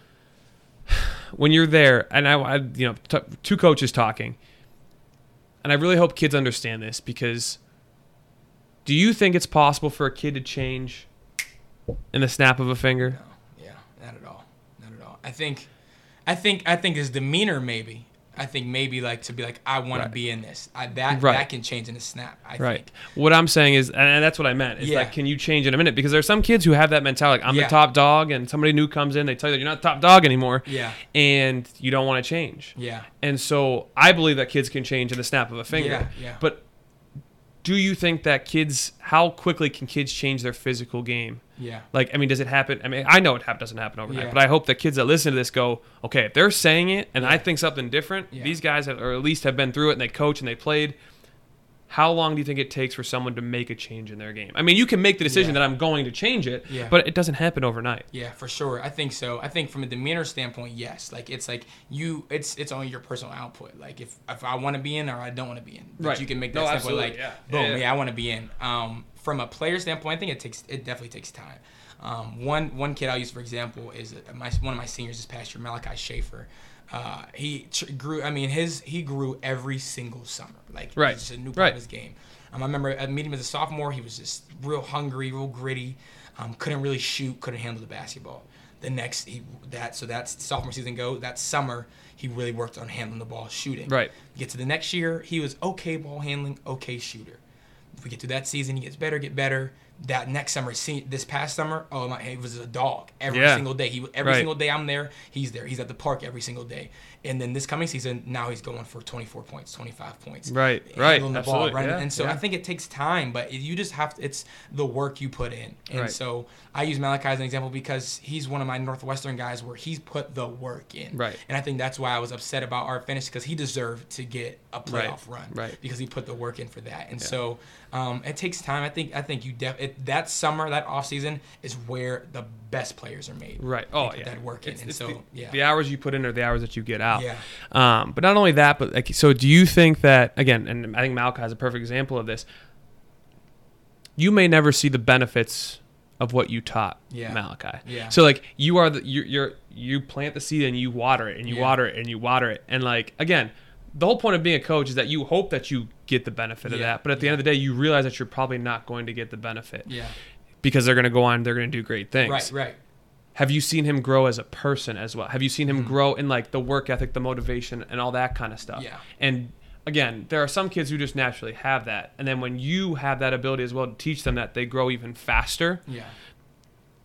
when you're there, and I, I you know, t- two coaches talking, and I really hope kids understand this because do you think it's possible for a kid to change in the snap of a finger? No, yeah, not at all, not at all. I think, I think, I think his demeanor maybe. I think maybe like to be like, I want to be in this. I, that Right. that can change in a snap. I Right. think. What I'm saying is, and that's what I meant. Is Yeah. like, can you change in a minute? Because there's some kids who have that mentality. Like, I'm Yeah. the top dog, and somebody new comes in, they tell you that you're not the top dog anymore, Yeah. and you don't want to change. Yeah. And so I believe that kids can change in the snap of a finger. Yeah, yeah. But do you think that kids, how quickly can kids change their physical game? Yeah. Like, I mean, does it happen? I mean, I know it hap- doesn't happen overnight, Yeah. but I hope that kids that listen to this go, okay, if they're saying it and I think something different, Yeah. these guys have, or at least have been through it and they coach and they played. How long do you think it takes for someone to make a change in their game? I mean, you can make the decision Yeah. that I'm going to change it, Yeah. but it doesn't happen overnight. Yeah, for sure. I think so. I think from a demeanor standpoint, yes. Like it's like you, it's it's only your personal output. Like if if I want to be in or I don't want to be in, but Right. you can make that No, standpoint. Like yeah. boom, Yeah. yeah, I want to be in. Um, from a player standpoint, I think it takes it definitely takes time. Um, one one kid I'll use for example is uh, my one of my seniors this past year, Malachi Schaefer. Uh, he tr- grew. I mean, his he grew every single summer. Like Right. it's just a new part Right. of his game. Um, I remember at meeting him as a sophomore, he was just real hungry, real gritty. Um, couldn't really shoot, couldn't handle the basketball. The next he that so that's sophomore season go. That summer he really worked on handling the ball, shooting. Right. Get to the next year, he was okay ball handling, okay shooter. If we get through that season, he gets better, get better. That next summer, see, this past summer, oh my, he was a dog every Yeah. single day. He every Right. single day I'm there, he's there. He's at the park every single day. And then this coming season, now he's going for 24 points, 25 points. Right, right, the ball, absolutely, running. yeah, and so yeah. I think it takes time, but you just have to. It's the work you put in. And Right. so I use Malachi as an example because he's one of my Northwestern guys where he's put the work in. Right. And I think that's why I was upset about our finish because he deserved to get a Right, playoff run. right. Because he put the work in for that. And Yeah. so um, it takes time. I think I think you def- it, that summer, that off season is where the best players are made. Right. Oh, yeah. That work in. It's- and it's so the, yeah. the hours you put in are the hours that you get out. Yeah. Um, but not only that, but like, so do you think that again? And I think Malachi is a perfect example of this. You may never see the benefits of what you taught Yeah. Malachi. Yeah. So like you are the you're, you're you plant the seed and you water it and you Yeah. water it and you water it and like again. The whole point of being a coach is that you hope that you get the benefit of that, but at the end of the day, you realize that you're probably not going to get the benefit yeah. Because they're going to go on, they're going to do great things Right. Right. have you seen him grow as a person as well have you seen him Mm-hmm. grow in like the work ethic the motivation and all that kind of stuff Yeah. and again there are some kids who just naturally have that and then when you have that ability as well to teach them that they grow even faster Yeah.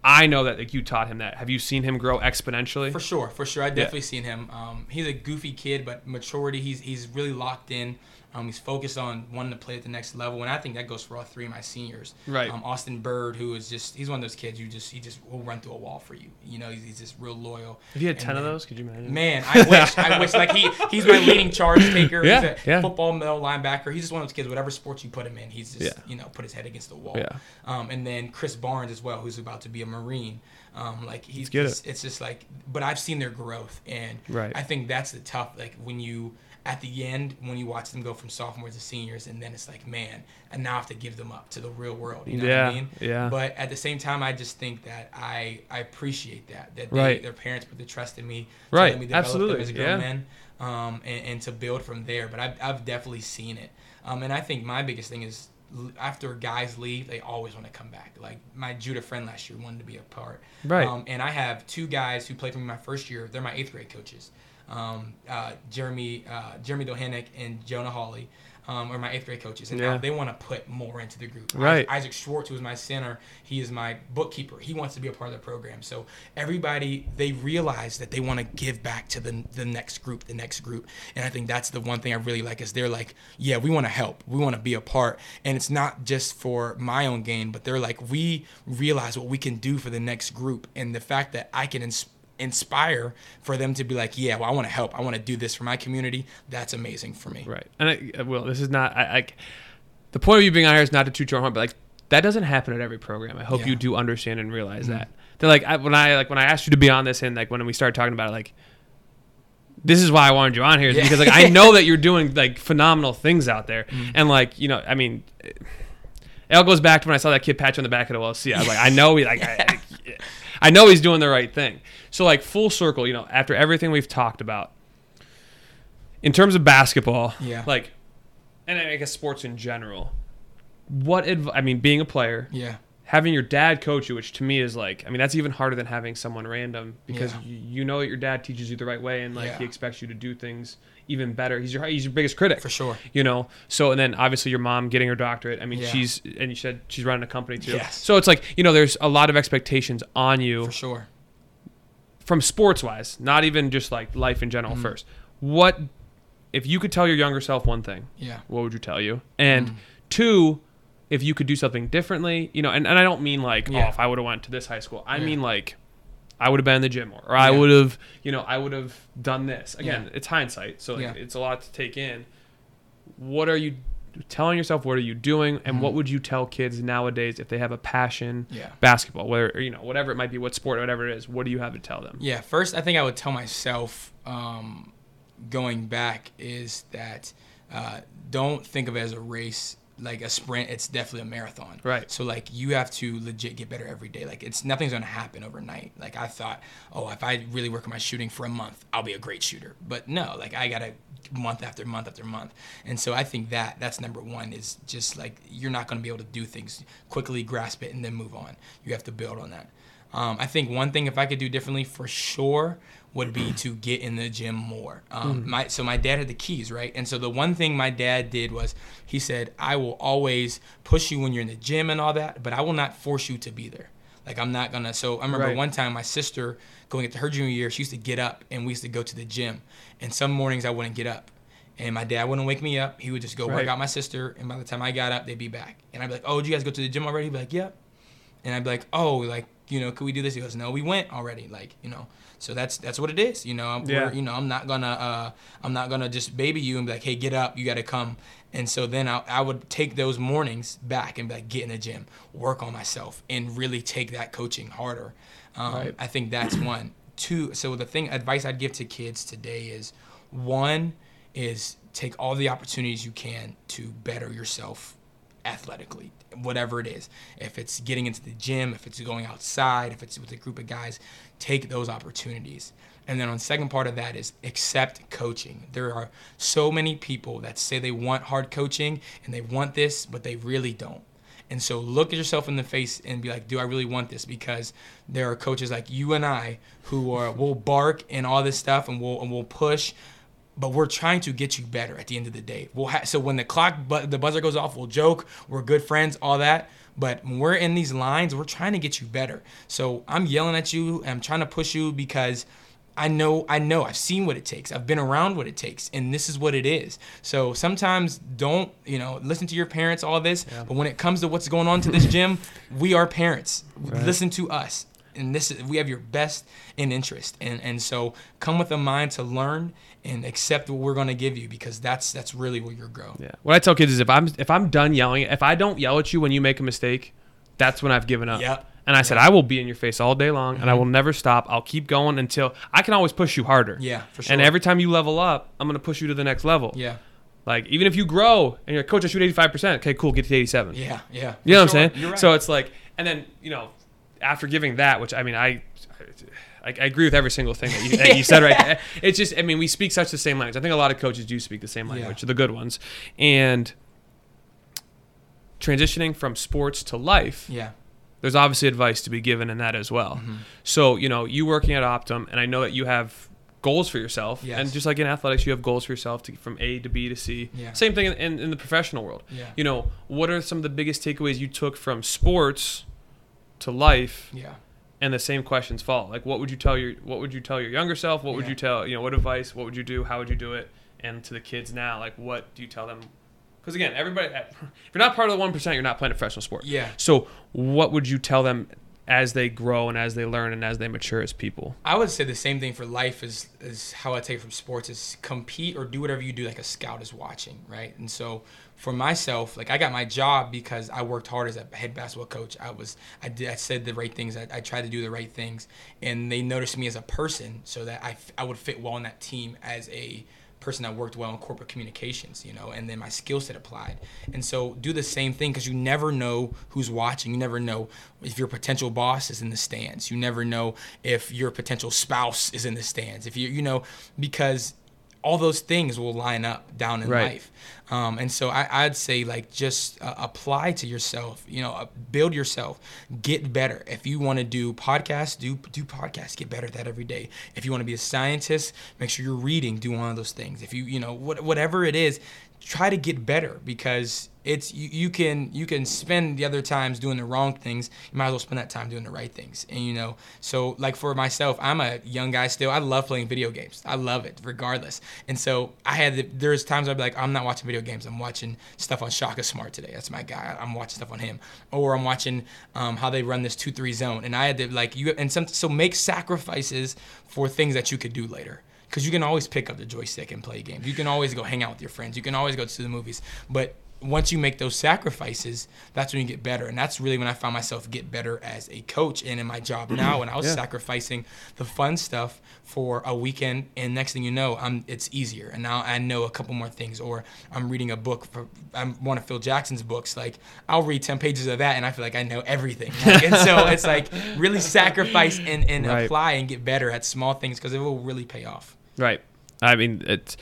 i know that like you taught him that have you seen him grow exponentially For sure, for sure. I definitely seen him. Um, he's a goofy kid, but maturity. He's he's really locked in Um, he's focused on wanting to play at the next level, and I think that goes for all three of my seniors. Right. Um, Austin Bird, who is just he's one of those kids you just he just will run through a wall for you. You know, he's, he's just real loyal. If you had And ten of those, could you imagine? Man, I wish. I wish. Like he, he's my leading charge taker. Yeah, he's a yeah. football middle linebacker. He's just one of those kids. Whatever sports you put him in, he's just Yeah. you know put his head against the wall. Yeah. Um, and then Chris Barnes as well, who's about to be a Marine. Um, like he's just, it's just like, but I've seen their growth, and Right. I think that's the tough. Like when you at the end when you watch them go from sophomores to seniors, and then it's like, man, and now I have to give them up to the real world. You know Yeah, what I mean? yeah. But at the same time, I just think that I I appreciate that that they, Right. their parents put the trust in me, to Right, let me develop absolutely, them as a grown yeah. man, um, and, and to build from there. But I've, I've definitely seen it, um, and I think my biggest thing is after guys leave, they always want to come back. Like my Judah friend last year wanted to be a part, Right. Um, and I have two guys who played for me my first year. They're my eighth grade coaches, um, uh, Jeremy uh, Jeremy Dohenick and Jonah Hawley. Um, are my eighth grade coaches, and Yeah. now they want to put more into the group. Right. Isaac Schwartz, who is my center, he is my bookkeeper. He wants to be a part of the program. So everybody, they realize that they want to give back to the the next group, the next group. And I think that's the one thing I really like is they're like, yeah, we want to help, we want to be a part, and it's not just for my own gain, but they're like, we realize what we can do for the next group, and the fact that I can. Ins- inspire for them to be like yeah well i want to help i want to do this for my community that's amazing for me Right. And I, uh, well, this is not. I, I the point of you being on here is not to toot your horn, but like that doesn't happen at every program. I hope Yeah. you do understand and realize Mhm. that. They're like I, when I like when I asked you to be on this and like when we started talking about it, like this is why I wanted you on here is Yeah. because like I know that you're doing like phenomenal things out there, Mhm. and like you know, I mean. It, it all goes back to when I saw that kid patch on the back of the LC. I was like, I know he like, I, I know he's doing the right thing. So like full circle, you know, after everything we've talked about, in terms of basketball, Yeah. like, and I guess sports in general, what I mean, being a player, yeah having your dad coach you, which to me is like, I mean, that's even harder than having someone random because Yeah. you, you know that your dad teaches you the right way and like Yeah. he expects you to do things even better. He's your he's your biggest critic for sure you know so and then obviously your mom getting her doctorate i mean Yeah. she's and you said she's running a company too Yes. so it's like you know there's a lot of expectations on you for sure from sports wise not even just like life in general Mhm. first what if you could tell your younger self one thing yeah what would you tell you and Mhm. two if you could do something differently you know and, and i don't mean like Yeah. oh if i would have went to this high school i Yeah. mean like i would have been in the gym more or i Yeah. would have you know i would have done this again it's hindsight so like, it's a lot to take in what are you telling yourself what are you doing and Mhm. what would you tell kids nowadays if they have a passion? Yeah. Basketball whether or, you know whatever it might be what sport whatever it is what do you have to tell them? Yeah, first, I think I would tell myself um, going back is that uh, don't think of it as a race, like a sprint. It's definitely a marathon. Right. So, like, you have to legit get better every day. Like, it's nothing's to happen overnight. Like, I thought, oh, if I really work on my shooting for a month, I'll be a great shooter. But no, like, I got to month after month after month. And so I think that that's number one is just like you're not to be able to do things quickly, grasp it, and then move on. You have to build on that. Um, I think one thing if I could do differently for sure would be to get in the gym more. Um, my so my dad had the keys, right? And so the one thing my dad did was he said, "I will always push you when you're in the gym and all that, but I will not force you to be there. Like I'm not gonna." So I remember Right. one time my sister going into her junior year, she used to get up and we used to go to the gym, and some mornings I wouldn't get up. And my dad wouldn't wake me up. He would just go work Right. out my sister, and by the time I got up, they'd be back. And I'd be like, "Oh, did you guys go to the gym already?" He'd be like, "Yep." and I'd be like, oh, like you know, could we do this? He goes, no, we went already. Like you know, so that's that's what it is. You know, I'm, Yeah. you know, I'm not gonna uh, I'm not gonna just baby you and be like, hey, get up, you got to come. And so then I, I would take those mornings back and be like, get in the gym, work on myself, and really take that coaching harder. Um, Right. I think that's one. Two. So the thing advice I'd give to kids today is, one is take all the opportunities you can to better yourself athletically, whatever it is. If it's getting into the gym, if it's going outside, if it's with a group of guys, take those opportunities. And then on second part of that is accept coaching. There are so many people that say they want hard coaching and they want this, but they really don't. And so look at yourself in the face and be like, do I really want this? Because there are coaches like you and I who are will bark and all this stuff and we'll and we'll push, but we're trying to get you better at the end of the day. We'll ha- so when the clock but the buzzer goes off, we'll joke, we're good friends, all that. But when we're in these lines, we're trying to get you better. So I'm yelling at you, I'm trying to push you because I know, I know, I've seen what it takes. I've been around what it takes, and this is what it is. So sometimes don't, you know, listen to your parents, all this. But when it comes to what's going on to this gym, we are parents. Listen to us. And this is, we have your best in interest. And, and so come with a mind to learn and accept what we're going to give you because that's, that's really where you'll grow. Yeah. What I tell kids is if I'm if I'm done yelling, if I don't yell at you when you make a mistake, that's when I've given up. Yep. And I said I will be in your face all day long, and I mm-hmm. will never stop. I'll keep going until I can always push you harder. Yeah, for sure. And every time you level up, I'm gonna push you to the next level. Yeah. Like even if you grow and you're coach, I shoot 85 percent. Okay, cool, get to 87. Yeah. Yeah. You know what I'm saying? You're right. So it's like, and then you know, after giving that, which I mean, I, I, I agree with every single thing that you, that you said right. there. It's just, I mean, we speak such the same language. I think a lot of coaches do speak the same Yeah. language, the good ones, and transitioning from sports to life. yeah. There's obviously advice to be given in that as well. Mm-hmm. So you know, you working at Optum, and I know that you have goals for yourself, Yes. and just like in athletics, you have goals for yourself to from A to B to C. Yeah. Same thing in, in, in the professional world Yeah. you know, what are some of the biggest takeaways you took from sports to life? Yeah. And the same questions fall. Like, what would you tell your what would you tell your younger self? What would Yeah. you tell you know? What advice? What would you do? How would you do it? And to the kids now, like, what do you tell them? Because again, everybody, eh, if you're not part of the one percent, you're not playing a professional sport. Yeah. So, what would you tell them as they grow and as they learn and as they mature as people? I would say the same thing for life is is how I take it from sports is compete or do whatever you do like a scout is watching, right? And so for myself, like I got my job because I worked hard as a head basketball coach. I was I did I said the right things. I, I tried to do the right things, and they noticed me as a person so that I, I would fit well in that team as a person that worked well in corporate communications, you know, and then my skill set applied. And so do the same thing because you never know who's watching. You never know if your potential boss is in the stands. You never know if your potential spouse is in the stands. If you, you know, because all those things will line up down in Right. life. Um, and so I, I'd say like just uh, apply to yourself, you know, uh, build yourself, get better. If you want to do podcasts, do do podcasts, get better at that every day. If you want to be a scientist, make sure you're reading, do one of those things. If you you know what, whatever it is, try to get better because it's you, you can you can spend the other times doing the wrong things. You might as well spend that time doing the right things. And you know so like for myself i'm a young guy still. I love playing video games. I love it regardless. And so i had the, there's times i'd be like i'm not watching video games. I'm watching stuff on shaka smart today. That's my guy. I'm watching stuff on him. Or i'm watching um, how they run this 2-3 zone. And i had to like you and some so make sacrifices for things that you could do later. Because you can always pick up the joystick and play games. You can always go hang out with your friends. You can always go to the movies. But once you make those sacrifices, that's when you get better. And that's really when I found myself get better as a coach and in my job mm-hmm. now. When I was Yeah. sacrificing the fun stuff for a weekend, and next thing you know, I'm it's easier. And now I know a couple more things. Or I'm reading a book. For, I'm one of Phil Jackson's books. Like I'll read ten pages of that, and I feel like I know everything. Like, and so it's like really sacrifice and, and Right. apply and get better at small things because it will really pay off. Right. I mean, it's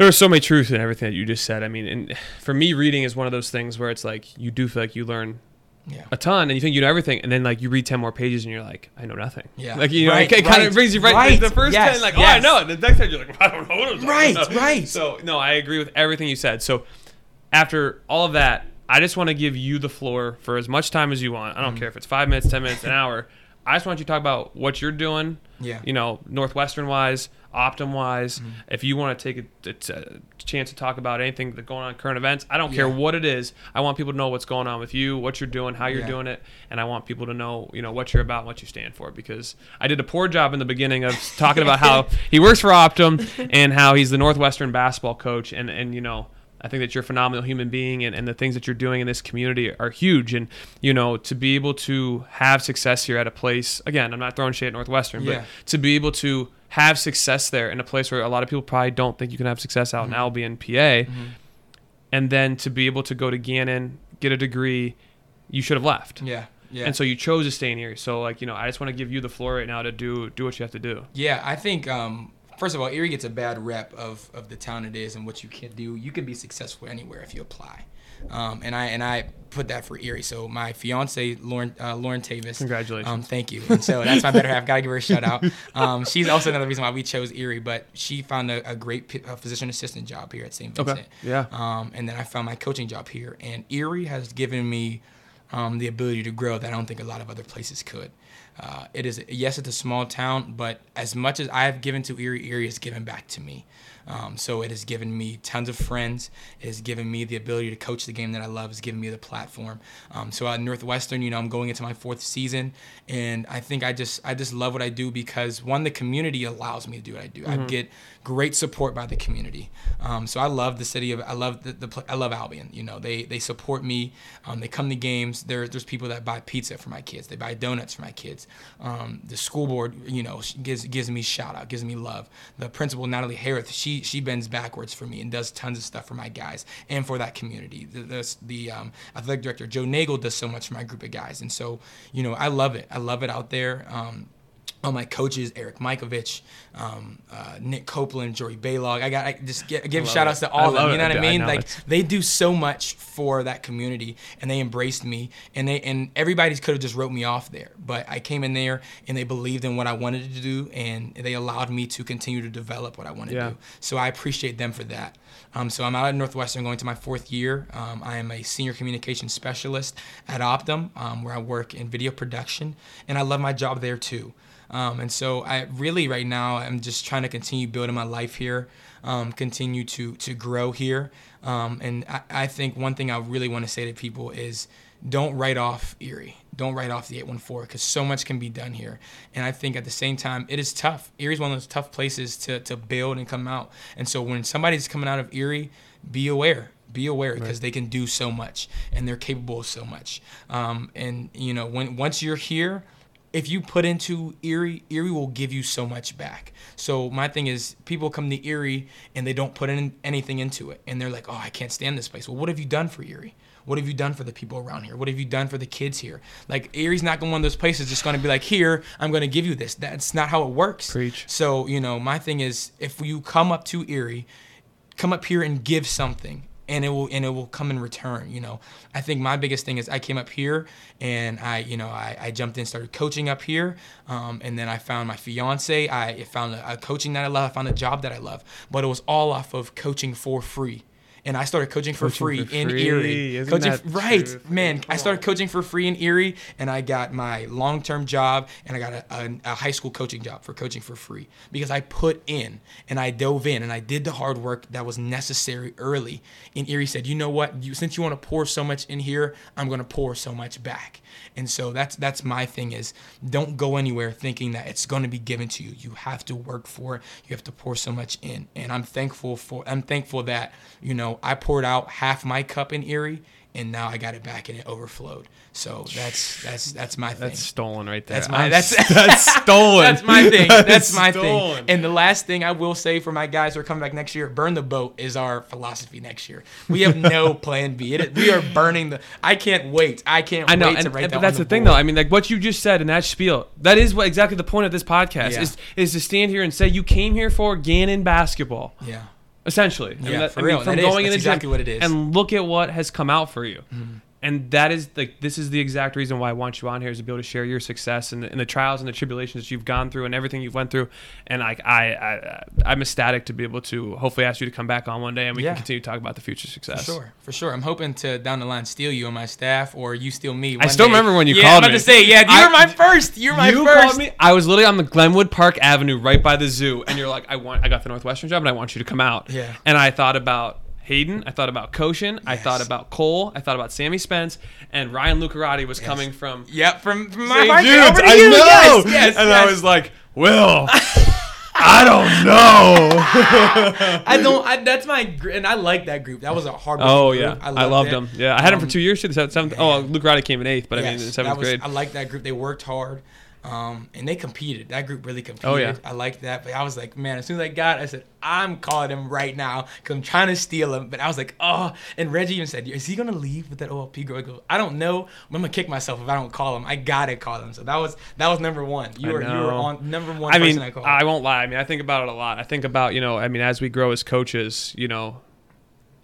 there was so many truths in everything that you just said. I mean, and for me, reading is one of those things where it's like you do feel like you learn Yeah. a ton and you think you know everything, and then like you read ten more pages and you're like, I know nothing. Yeah. Like you know, Right, it, kind right, of brings you right, right. the first Yes, ten, like, yes. oh, I know it. The next time you're like, I don't know what I'm Right, about. right. So no, I agree with everything you said. So after all of that, I just want to give you the floor for as much time as you want. I don't Mm-hmm. care if it's five minutes, ten minutes, an hour. I just want you to talk about what you're doing. Yeah. You know, Northwestern wise, Optum wise. Mm-hmm. If you want to take a, a, a chance to talk about anything that's going on current events, I don't care what it is. I want people to know what's going on with you, what you're doing, how you're Yeah. doing it, and I want people to know, you know, what you're about, and what you stand for. Because I did a poor job in the beginning of talking about how he works for Optum and how he's the Northwestern basketball coach, and and you know. I think that you're a phenomenal human being, and, and the things that you're doing in this community are huge. And you know, to be able to have success here at a place, again, I'm not throwing shade at Northwestern, Yeah. but to be able to have success there in a place where a lot of people probably don't think you can have success out in Albion, PA, and then to be able to go to Gannon, get a degree, you should have left. Yeah. Yeah. And so you chose to stay in here. So like you know, I just want to give you the floor right now to do do what you have to do. Yeah, I think um, first of all, Erie gets a bad rep of, of the town it is and what you can do. You can be successful anywhere if you apply, um, and I and I put that for Erie. So my fiance Lauren uh, Lauren Tavis, Congratulations. Um, thank you. And so that's my better half. Gotta give her a shout out. Um, she's also another reason why we chose Erie, but she found a, a great p- uh, physician assistant job here at St. Vincent. Okay. Yeah. Um, and then I found my coaching job here, and Erie has given me um, the ability to grow that I don't think a lot of other places could. Uh, it is yes, it's a small town, but as much as I have given to Erie, Erie has given back to me. Um, so it has given me tons of friends. It has given me the ability to coach the game that I love. It's given me the platform. Um, so at Northwestern, you know, I'm going into my fourth season, and I think I just I just love what I do because one, the community allows me to do what I do. I get great support by the community. Um, so I love the city of I love the, the I love Albion. You know, they they support me. Um, they come to games. There there's people that buy pizza for my kids. They buy donuts for my kids. Um, the school board, you know, gives gives me shout out, gives me love. The principal Natalie Harris, she she bends backwards for me and does tons of stuff for my guys and for that community. The the, the um, athletic director Joe Nagel does so much for my group of guys, and so you know I love it. I love it out there. Um, all my coaches, Eric Mikovich, um, uh, Nick Copeland, Jory Baylog. I got I just get, give shout outs to I all of them. You know it. what I I mean? know, like it's- they do so much for that community, and they embraced me. And they and everybody could have just wrote me off there, but I came in there and they believed in what I wanted to do, and they allowed me to continue to develop what I wanted Yeah. to do. So I appreciate them for that. Um, so I'm out at Northwestern going to my fourth year. Um, I am a senior communications specialist at Optum, um, where I work in video production, and I love my job there too. Um, and so I really right now I'm just trying to continue building my life here, um, continue to to grow here. Um, and I, I think one thing I really want to say to people is don't write off Erie. Don't write off the 814 because so much can be done here. And I think at the same time, it is tough. Erie is one of those tough places to, to build and come out. And so when somebody's coming out of Erie, be aware. Be aware because they can do so much and they're capable of so much. Um, and you know, when once you're here, if you put into Erie, Erie will give you so much back. So my thing is, people come to Erie and they don't put in anything into it, and they're like, "Oh, I can't stand this place." Well, what have you done for Erie? What have you done for the people around here? What have you done for the kids here? Like Erie's not going to one of those places just going to be like, "Here, I'm going to give you this." That's not how it works. Preach. So you know, my thing is, if you come up to Erie, come up here and give something and it will and it will come in return you know. I think my biggest thing is i came up here and i you know i, I jumped in started coaching up here um, and then i found my fiance. I found a, a coaching that i love. I found a job that i love. But it was all off of coaching for free and I started coaching for free for in. Erie. Isn't coaching that right, truth? man. I started on. coaching for free in Erie, and I got my long-term job, and I got a, a, a high school coaching job for coaching for free because I put in and I dove in and I did the hard work that was necessary early. And Erie said, "You know what? You, since you want to pour so much in here, I'm going to pour so much back." And so that's that's my thing is don't go anywhere thinking that it's going to be given to you. You have to work for it. You have to pour so much in. And I'm thankful for I'm thankful that, you know, I poured out half my cup in Erie and now I got it back and it overflowed. So that's that's that's my thing. That's stolen right there. That's my- I'm that's- that's stolen. That's my thing. That's, That's my stolen. thing. And the last thing I will say for my guys who are coming back next year, burn the boat is our philosophy next year. We have no plan B. It, we are burning the. I can't wait. I can't I know, wait and, to write and- that but that's on the, thing, board. though. I mean, like what you just said in that spiel, that is what exactly the point of this podcast Yeah. is is to stand here and say you came here for Gannon basketball, Yeah. Essentially. I mean, Yeah, that- for I mean, real. from That is. going in That's the gym, exactly what it is. and look at what has come out for you. Mm-hmm. And that is like this is the exact reason why I want you on here is to be able to share your success and the, and the trials and the tribulations that you've gone through and everything you've went through. And like I, I, I'm ecstatic to be able to hopefully ask you to come back on one day and we Yeah. can continue to talk about the future success. For sure, for sure. I'm hoping to down the line steal you on my staff, or you steal me. I still day. remember when you yeah, called I'm about me. to say, yeah, you I- were my first. You're my you first. called me. I was literally on the Glenwood Park Avenue, right by the zoo, and you're like, "I want, I got the Northwestern job, and I want you to come out." Yeah. And I thought about Hayden. I thought about Koshin. I thought about Cole. I thought about Sammy Spence, and Ryan Lucarati was coming from Yep, from, from my St. market Jude's. over to I you. know. Yes, yes, and yes. I was like, "Will, I don't know." I don't. I, that's my, and I like that group. That was a hard. oh group. yeah, I, loved loved them. Yeah, I had Um, for two years too. The seventh. Oh, Lucarati came in eighth, but I mean in seventh was, grade. I like that group. They worked hard. Um, and they competed. That group really competed. Oh, yeah. I like that. But I was like, man, as soon as I got, it, I said, I'm calling him right now because I'm trying to steal him. But I was like, oh. And Reggie even said, is he gonna leave with that OLP girl? I go, I don't know. I'm gonna kick myself if I don't call him. I gotta call him. So that was that was number one. You I were you were know. on number one I person mean, I called. I won't lie. I mean, I think about it a lot. I think about, you know, I mean, as we grow as coaches, you know,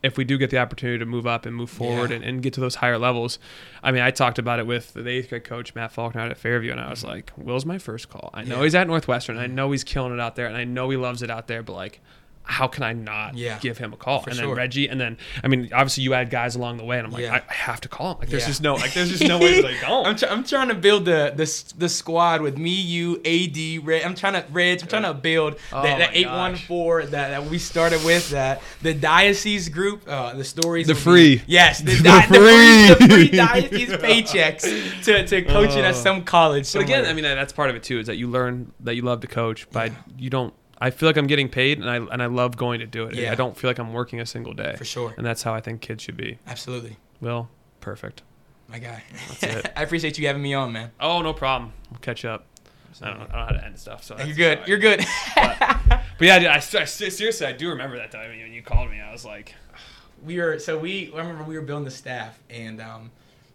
if we do get the opportunity to move up and move forward Yeah. and, and get to those higher levels, I mean, I talked about it with the eighth grade coach, Matt Faulkner, out at Fairview, and I was like, Will's my first call. I know Yeah. he's at Northwestern. I mm-hmm. know he's killing it out there, and I know he loves it out there, but like, how can I not Yeah. give him a call? For and sure. then Reggie, and then I mean, obviously you add guys along the way, and I'm like, Yeah. I, I have to call him. Like, there's Yeah. just no, like, there's just no way to like go. I'm, try- I'm trying to build the, the the squad with me, you, AD, Reg. I'm trying to Reg. I'm trying to build Oh that, that my eight one gosh. four that, that we started with. That the diocese group. Uh, the stories. The will be- free. yes, the, The di- the free. The free free. diocese paychecks to, to coaching at Oh. some college. But again. I mean, that's part of it too. Is that you learn that you love to coach, but you don't. I feel like I'm getting paid, and I and I love going to do it. Yeah. I don't feel like I'm working a single day, for sure, and that's how I think kids should be. absolutely, Well, perfect. my guy. it. I appreciate you having me on, man. Oh, no problem. We'll catch up. I don't, know, I don't know how to end stuff. So You're good. You're good. But yeah, dude, I, I seriously, I do remember that time when you called me. I was like, we were so we I remember we were building the staff and um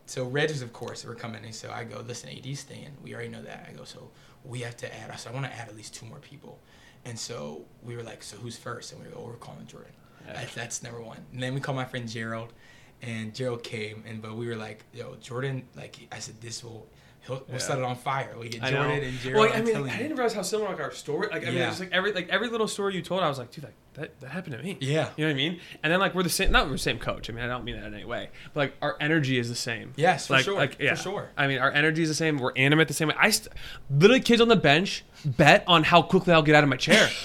so Reg was of course we're coming and so I go listen AD's staying we already know that I go so we have to add so I want to add at least two more people and so we were like so who's first? And we go oh, we're calling Jordan. Yeah. that's, that's number one. And then we called my friend Gerald and Gerald came and but we were like yo Jordan like I said this will he'll, we'll Yeah. set it on fire we get I. Jordan and Gerald Well, I I'm mean, telling I didn't realize how similar like our story. Like, I mean, Yeah. it's like every like every little story you told, I was like, dude, like, that that happened to me. yeah You know what I mean? And then like we're the same. Not we're the same coach. I mean, I don't mean that in any way. But like our energy is the same. yes for like, sure like yeah. for sure I mean, our energy is the same. We're animate the same way. I st- literally kids on the bench bet on how quickly I'll get out of my chair.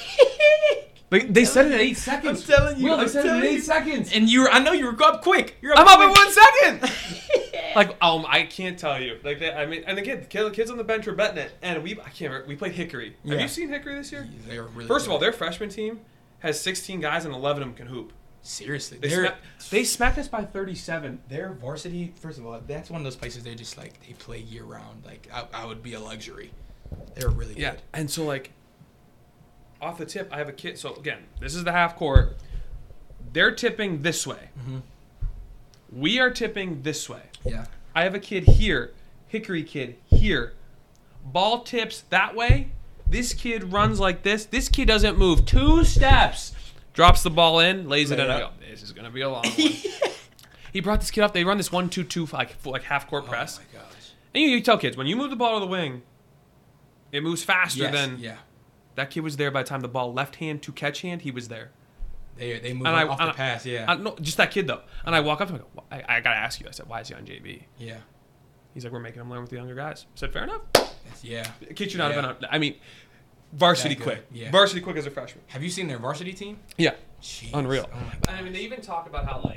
like they said it in eight seconds. I'm telling you, Will, they I'm said it in eight you. seconds. and you were I know you were up quick you're I'm up in one second. like um, I can't tell you. Like they, I mean, and again, the kids on the bench were betting it, and we I can't. remember. We played Hickory. Have you seen Hickory this year? They were really First of all, their freshman team has 16 guys, and 11 of them can hoop. seriously They, they're smack, they smacked us by 37. their varsity first of all that's one of those places they just like they play year round like i, I would be a luxury they're really Yeah, good and so like, off the tip, I have a kid. So again, this is the half court. They're tipping this way. Mhm. We are tipping this way. yeah I have a kid here, Hickory kid here. Ball tips that way. This kid runs like this. This kid doesn't move two steps. Drops the ball in, lays it in. it I go, this is gonna be a long one. he brought this kid up. They run this one two two like like half court press. oh my gosh And you, you tell kids when you move the ball to the wing, it moves faster yes, than yeah that kid was there by the time the ball left hand to catch hand. He was there. they, they move And I- off and the I- pass yeah Uh, no, just that kid though. And I walk up to him. I, go, I, I gotta ask you. I said, why is he on JV? yeah He's like, we're making him learn with the younger guys. I said, fair enough. That's- yeah Kid you not, Yeah. have been on- I mean, varsity quick. yeah. Varsity quick as a freshman. have you seen their varsity team Yeah. Jeez. Unreal. oh my I mean, they even talk about how like